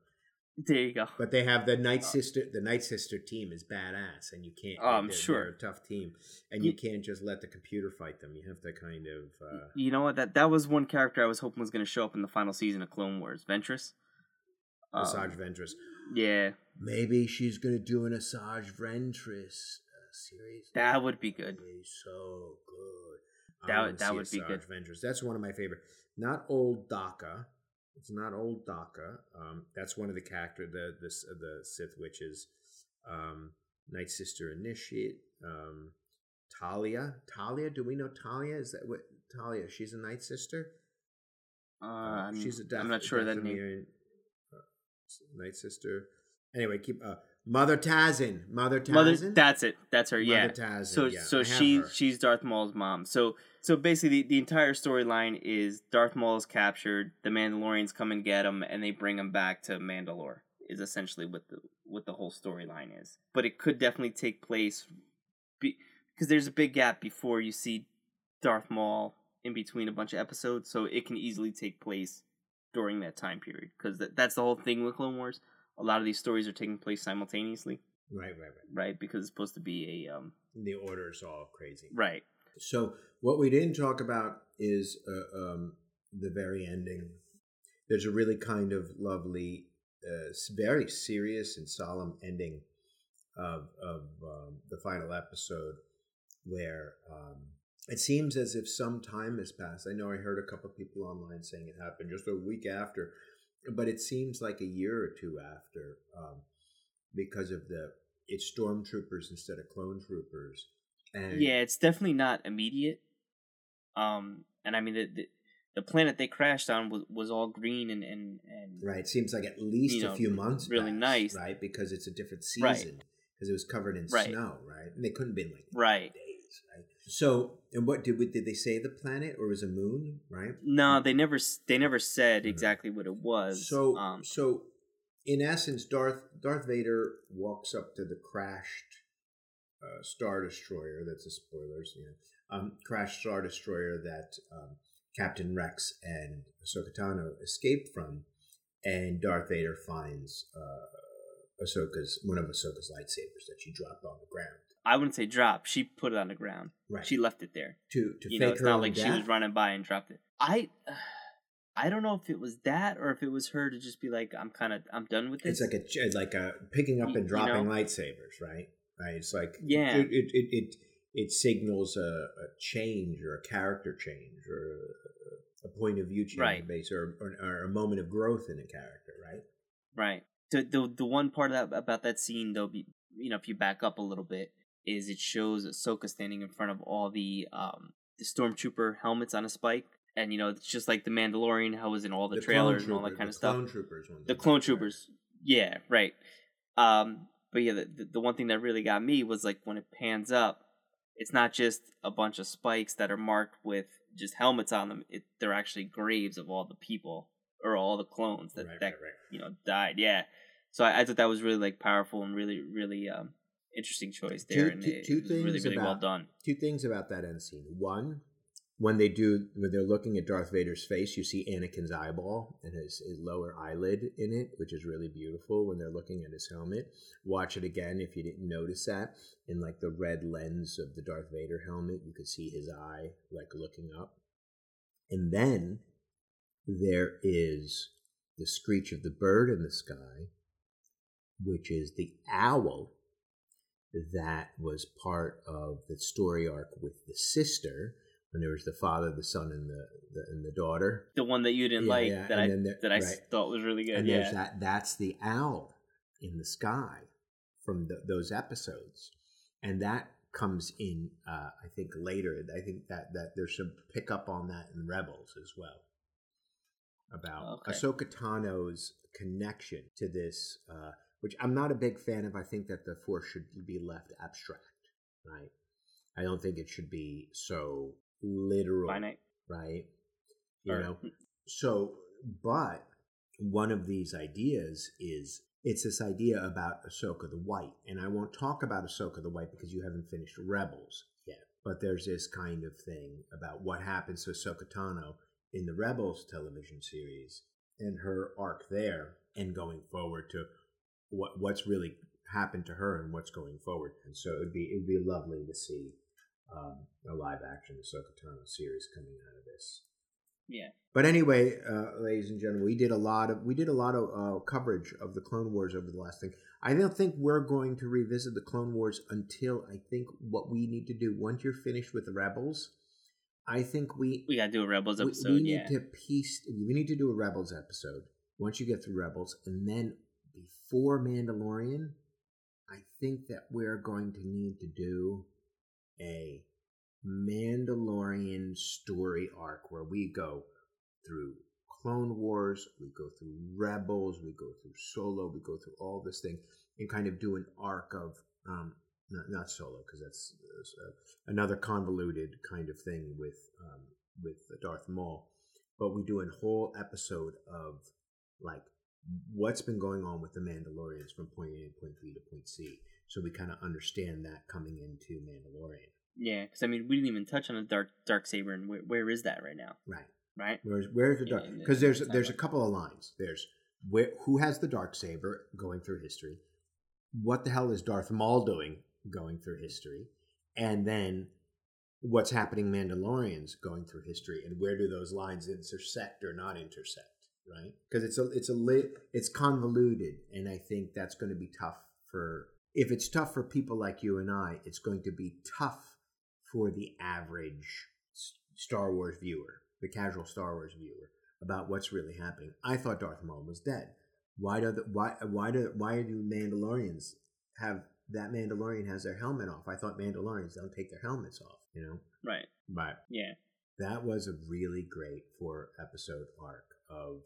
There you go. But they have the Night Sister. The Night Sister team is badass, and you can't. Oh, I'm they're- sure. they're a tough team, and you can't just let the computer fight them. You have to kind of. Uh, You know what? That that was one character I was hoping was going to show up in the final season of Clone Wars, Ventress. Um, Asajj Ventress. yeah, Maybe she's gonna do an Asajj Ventress uh, series. That would be good. Be so good. That would- that would be good. Ventress. That's one of my favorite. Not old Daka. It's not old Daka. Um, that's one of the character the this uh, the Sith witches. Um, Night Sister Initiate. Um, Talia. Talia. Do we know Talia? Is that what Talia? She's a Night Sister. uh, Uh, I'm, she's a Dath- I'm not sure that name. Uh, Night Sister. Anyway, keep uh, Mother Talzin. Mother Talzin. Mother, that's it. That's her. Mother yeah. Talzin, So yeah, so she her. she's Darth Maul's mom. So so basically the, the entire storyline is Darth Maul is captured, the Mandalorians come and get him, and they bring him back to Mandalore. Is essentially what the what the whole storyline is. But it could definitely take place because there's a big gap before you see Darth Maul in between a bunch of episodes, so it can easily take place during that time period. Because that, that's the whole thing with Clone Wars. A lot of these stories are taking place simultaneously, Right, right, right. right? Because it's supposed to be a um, The is all crazy. right. So what we didn't talk about is uh, um, the very ending. There's a really kind of lovely, uh, very serious and solemn ending of of um, the final episode, where um, it seems as if some time has passed. I know I heard a couple of people online saying it happened just a week after, but it seems like a year or two after, um, because of the it's stormtroopers instead of clone troopers. And Yeah, it's definitely not immediate. Um, and I mean the the, the planet they crashed on was, was all green and and and Right. Seems like at least a know, few months. really passed, nice. Right. Because it's a different season. Because it was covered in Right. snow. Right. And they couldn't have been like right. days. Right. So, and what did we, did they say the planet or was it a moon? Right. No, they never they never said exactly what it was. So, um, so in essence, Darth Darth Vader walks up to the crashed uh, star destroyer. That's a spoilers. You know, um, crashed star destroyer that um, Captain Rex and Ahsoka Tano escaped from, and Darth Vader finds uh, Ahsoka's one of Ahsoka's lightsabers that she dropped on the ground. I wouldn't say drop. She put it on the ground. Right. She left it there. to to you fake know, it's her not like she was running by and dropped it. I, I don't know if it was that or if it was her to just be like, I'm kind of, I'm done with this. It's like a like a picking up You- and you dropping know? lightsabers, right? Right. It's like Yeah. It it it it, it signals a, a change or a character change or a, a point of view change, Right. base or, or or a moment of growth in a character, right? Right. The the the one part of that, about that scene though, be, you know, if you back up a little bit, is it shows Ahsoka standing in front of all the um the stormtrooper helmets on a spike, and you know it's just like the Mandalorian, how it was in all the, clone trailers and all that kind of stuff. Clone troopers. the clone troopers, yeah, right. Um, but yeah, the, the the one thing that really got me was like when it pans up, it's not just a bunch of spikes that are marked with just helmets on them. It, they're actually graves of all the people or all the clones that Right, that right, right. you know died. Yeah, so I, I thought that was really like powerful and really really um interesting choice Two- there, and two- two it was really things well about- done. Two things about that end scene. One, when they do when they're looking at Darth Vader's face, you see Anakin's eyeball and his, his lower eyelid in it, which is really beautiful when they're looking at his helmet. Watch it again if you didn't notice that. In like the red lens of the Darth Vader helmet, you could see his eye like looking up. And then there is the screech of the bird in the sky, which is the owl that was part of the story arc with the sister when there was the father, the son, and the, the and the daughter. The one that you didn't Yeah, like yeah, that and I there- that I right. thought was really good. and yeah, there's that that's the owl in the sky from the, those episodes, and that comes in uh, I think later. I think that that there's some pickup on that in Rebels as well about Okay. Ahsoka Tano's connection to this, uh, which I'm not a big fan of. I think that the Force should be left abstract, right? I don't think it should be so literal, finite. right? You know, so but one of these ideas is it's this idea about Ahsoka the White, and I won't talk about Ahsoka the White because you haven't finished Rebels yet. But there's this kind of thing about what happens to Ahsoka Tano in the Rebels television series and her arc there, and going forward to what what's really happened to her and what's going forward. And so it would be it would be lovely to see um, a live action Ahsoka Tano series coming out of this. Yeah. But anyway, uh, ladies and gentlemen, we did a lot of we did a lot of uh, coverage of the Clone Wars over the last thing. I don't think we're going to revisit the Clone Wars until I think what we need to do once you're finished with the Rebels. I think we We gotta do a Rebels we- episode. we, need yeah. to piece. We need to do a Rebels episode once you get through Rebels, and then before Mandalorian, I think that we're going to need to do a Mandalorian story arc where we go through Clone Wars, we go through Rebels, we go through Solo, we go through all this thing, and kind of do an arc of um, not, not Solo because that's uh, another convoluted kind of thing with um, with Darth Maul, but we do a whole episode of like what's been going on with the Mandalorians from point A to point B to point C, so we kind of understand that coming into Mandalorian. Yeah, because I mean, we didn't even touch on the dark dark saber, and where, where is that right now? Right. Right? Where's where's the dark? Because in there's the there's a couple of lines. There's where who has the dark saber going through history. What the hell is Darth Maul doing going through history? And then what's happening Mandalorians going through history, and where do those lines intersect or not intersect? Right? Because it's a it's a lit it's convoluted, and I think that's going to be tough for if it's tough for people like you and I. It's going to be tough for the average Star Wars viewer, the casual Star Wars viewer, about what's really happening. I thought Darth Maul was dead. Why do the, why why do why do Mandalorians have that Mandalorian has their helmet off? I thought Mandalorians don't take their helmets off. You know, Right. but Yeah. that was a really great four episode arc of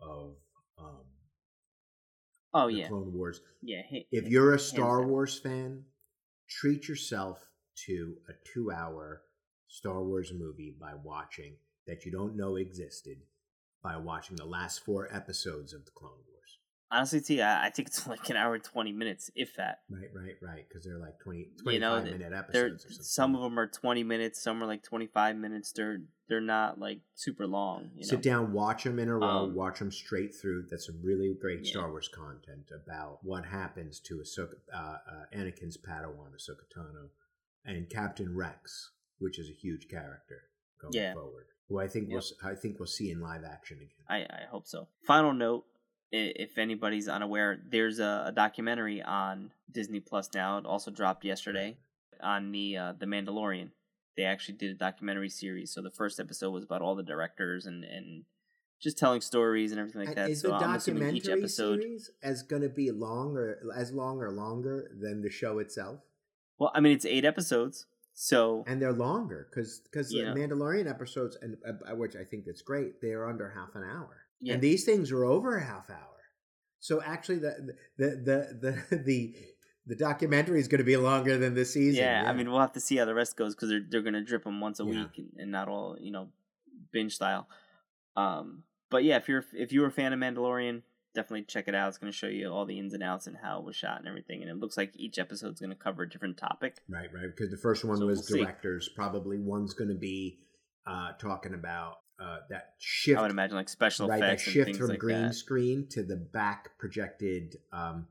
of um, Oh yeah. Clone Wars. Yeah. ha- If you're a Star. Wars fan, treat yourself to a two hour Star Wars movie by watching that you don't know existed by watching the last four episodes of the Clone Wars. Honestly, T, I, I think it's like an hour and twenty minutes, if that. Right, right, right. Because they're like 20, 25 You know, minute episodes or something. some of them are twenty minutes, some are like twenty five minutes. They're they're not like super long. You Sit know? down, watch them in a row, Um, watch them straight through. That's some really great Yeah. Star Wars content about what happens to Ahsoka, uh, uh, Anakin's Padawan, Ahsoka Tano, and Captain Rex, which is a huge character going Yeah. forward. Who I think Yep. we'll I think we'll see in live action again. I, I hope so. Final note: if anybody's unaware, there's a, a documentary on Disney Plus now. It also dropped yesterday on the uh, the Mandalorian. They actually did a documentary series. So the first episode was about all the directors and and just telling stories and everything like And that. is so the I'm assuming documentary each episode. series as going to be longer, as long or longer than the show itself? Well, I mean, it's eight episodes, so and they're longer because because the Yeah. Mandalorian episodes, and uh, which I think that's great, they are under half an hour, Yeah. and these things are over a half hour. So actually, the the the the the, the documentary is going to be longer than the season. yeah, I mean, we'll have to see how the rest goes because they're they're gonna drip them once a Yeah. week and, and not all you know binge style. Um, but yeah, if you're if you're a fan of Mandalorian, definitely check it out. It's gonna show you all the ins and outs and how it was shot and everything. And it looks like each episode's gonna cover a different topic. right, right. Because the first one So was we'll see. directors. Probably one's going to be uh, talking about uh, that shift. I would imagine like special right, that effects and shift from like green that. screen to the back projected um,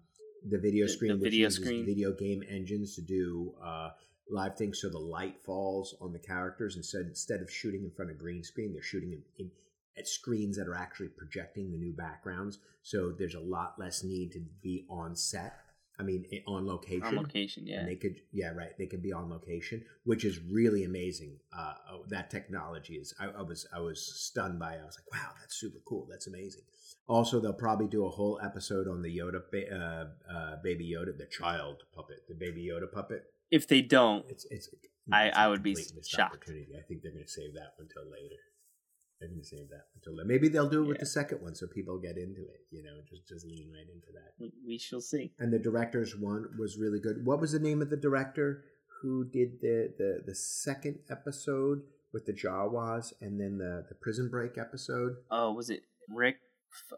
the video The- the screen, which video uses screen. video game engines to do uh, live things, so the light falls on the characters instead instead of shooting in front of green screen, they're shooting in, in at screens that are actually projecting the new backgrounds. So there's a lot less need to be on set. I mean, on location. on location. Yeah, And they could, yeah, right. They can be on location, which is really amazing. Uh, oh, that technology is. I, I was, I was stunned by. it. I was like, wow, that's super cool. That's amazing. Also, they'll probably do a whole episode on the Yoda, uh, uh, baby Yoda, the child puppet, the baby Yoda puppet. if they don't, It's, it's. I- it's I a would be shocked. Opportunity. I think they're going to save that until later. They're going to save that until later. Maybe they'll do it with the second one, so people get into it. You know, just just lean right into that we, we shall see. and the director's one was really good. What was the name of the director who did the the, the second episode with the Jawas and then the the Prison Break episode? Oh, was it Rick?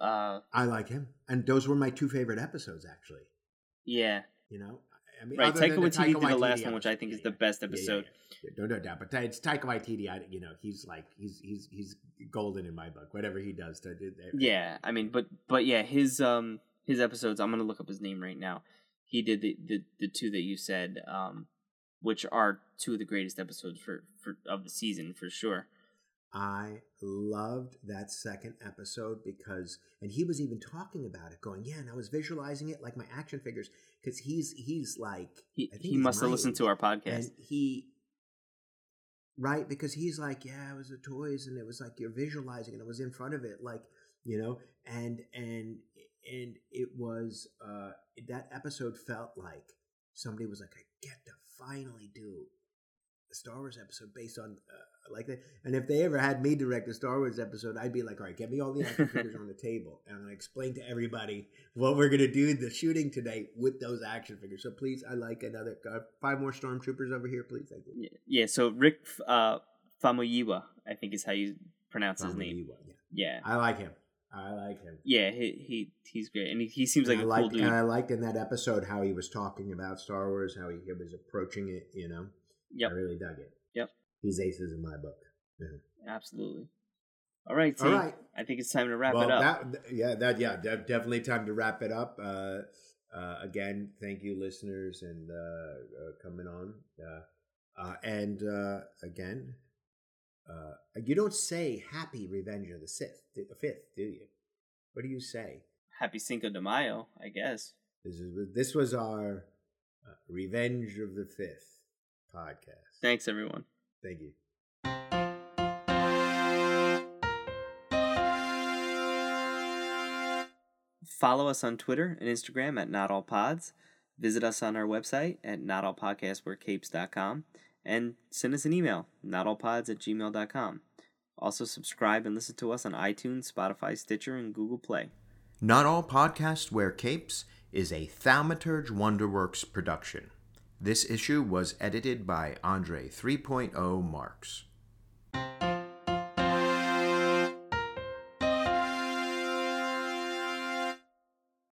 Uh, I like him, and those were my two favorite episodes actually. yeah, You know, I mean, right. Taika Waititi did the last one, which I think is the best episode. No, no doubt, but it's Taika Waititi. I, you know, he's like he's he's he's golden in my book. Whatever he does, to, Yeah, I mean, but but yeah, his um his episodes. I'm gonna look up his name right now. He did the the, the two that you said, um, which are two of the greatest episodes for for of the season for sure. I loved that second episode because, and he was even talking about it, going, "Yeah," and I was visualizing it like my action figures because he's he's like He he must have listened to our podcast. and he, right? Because he's like, "Yeah, it was the toys, and it was like you're visualizing, and it was in front of it, like you know, and and and it was uh that episode felt like somebody was like, I get to finally do a Star Wars episode based on uh, like that. And if they ever had me direct a Star Wars episode, I'd be like, all right, get me all the action figures on the table, and I'm gonna explain to everybody what we're gonna do the shooting today with those action figures. So please, I like another uh, five more stormtroopers over here, please. Thank you. yeah, yeah, so Rick uh Famuyiwa, I think is how you pronounce his From name. Yeah. Yeah, I like him. I like him. yeah, he, he he's great, and he, he seems like and a I cool dude. and I liked in that episode how he was talking about Star Wars, how he, he was approaching it. You know, yeah, I really dug it. He's aces in my book. Yeah. Absolutely. All right, T. All right. I think it's time to wrap well, it up. That, yeah, that yeah, de- definitely time to wrap it up. Uh, uh, again, thank you, listeners, and uh, uh, coming on. Uh, uh, and uh, again, uh, you don't say "Happy Revenge of the Sith," the fifth, do you? What do you say? Happy Cinco de Mayo, I guess. This is this was our uh, Revenge of the Fifth podcast. Thanks, everyone. Thank you. Follow us on Twitter and Instagram at Not All Pods. Visit us on our website at notallpodcastwearcapes.com and send us an email, notallpods at gmail.com. Also, subscribe and listen to us on iTunes, Spotify, Stitcher, and Google Play. Not All Podcasts Wear Capes is a Thaumaturge Wonderworks production. This issue was edited by Andre 3.0 Marks.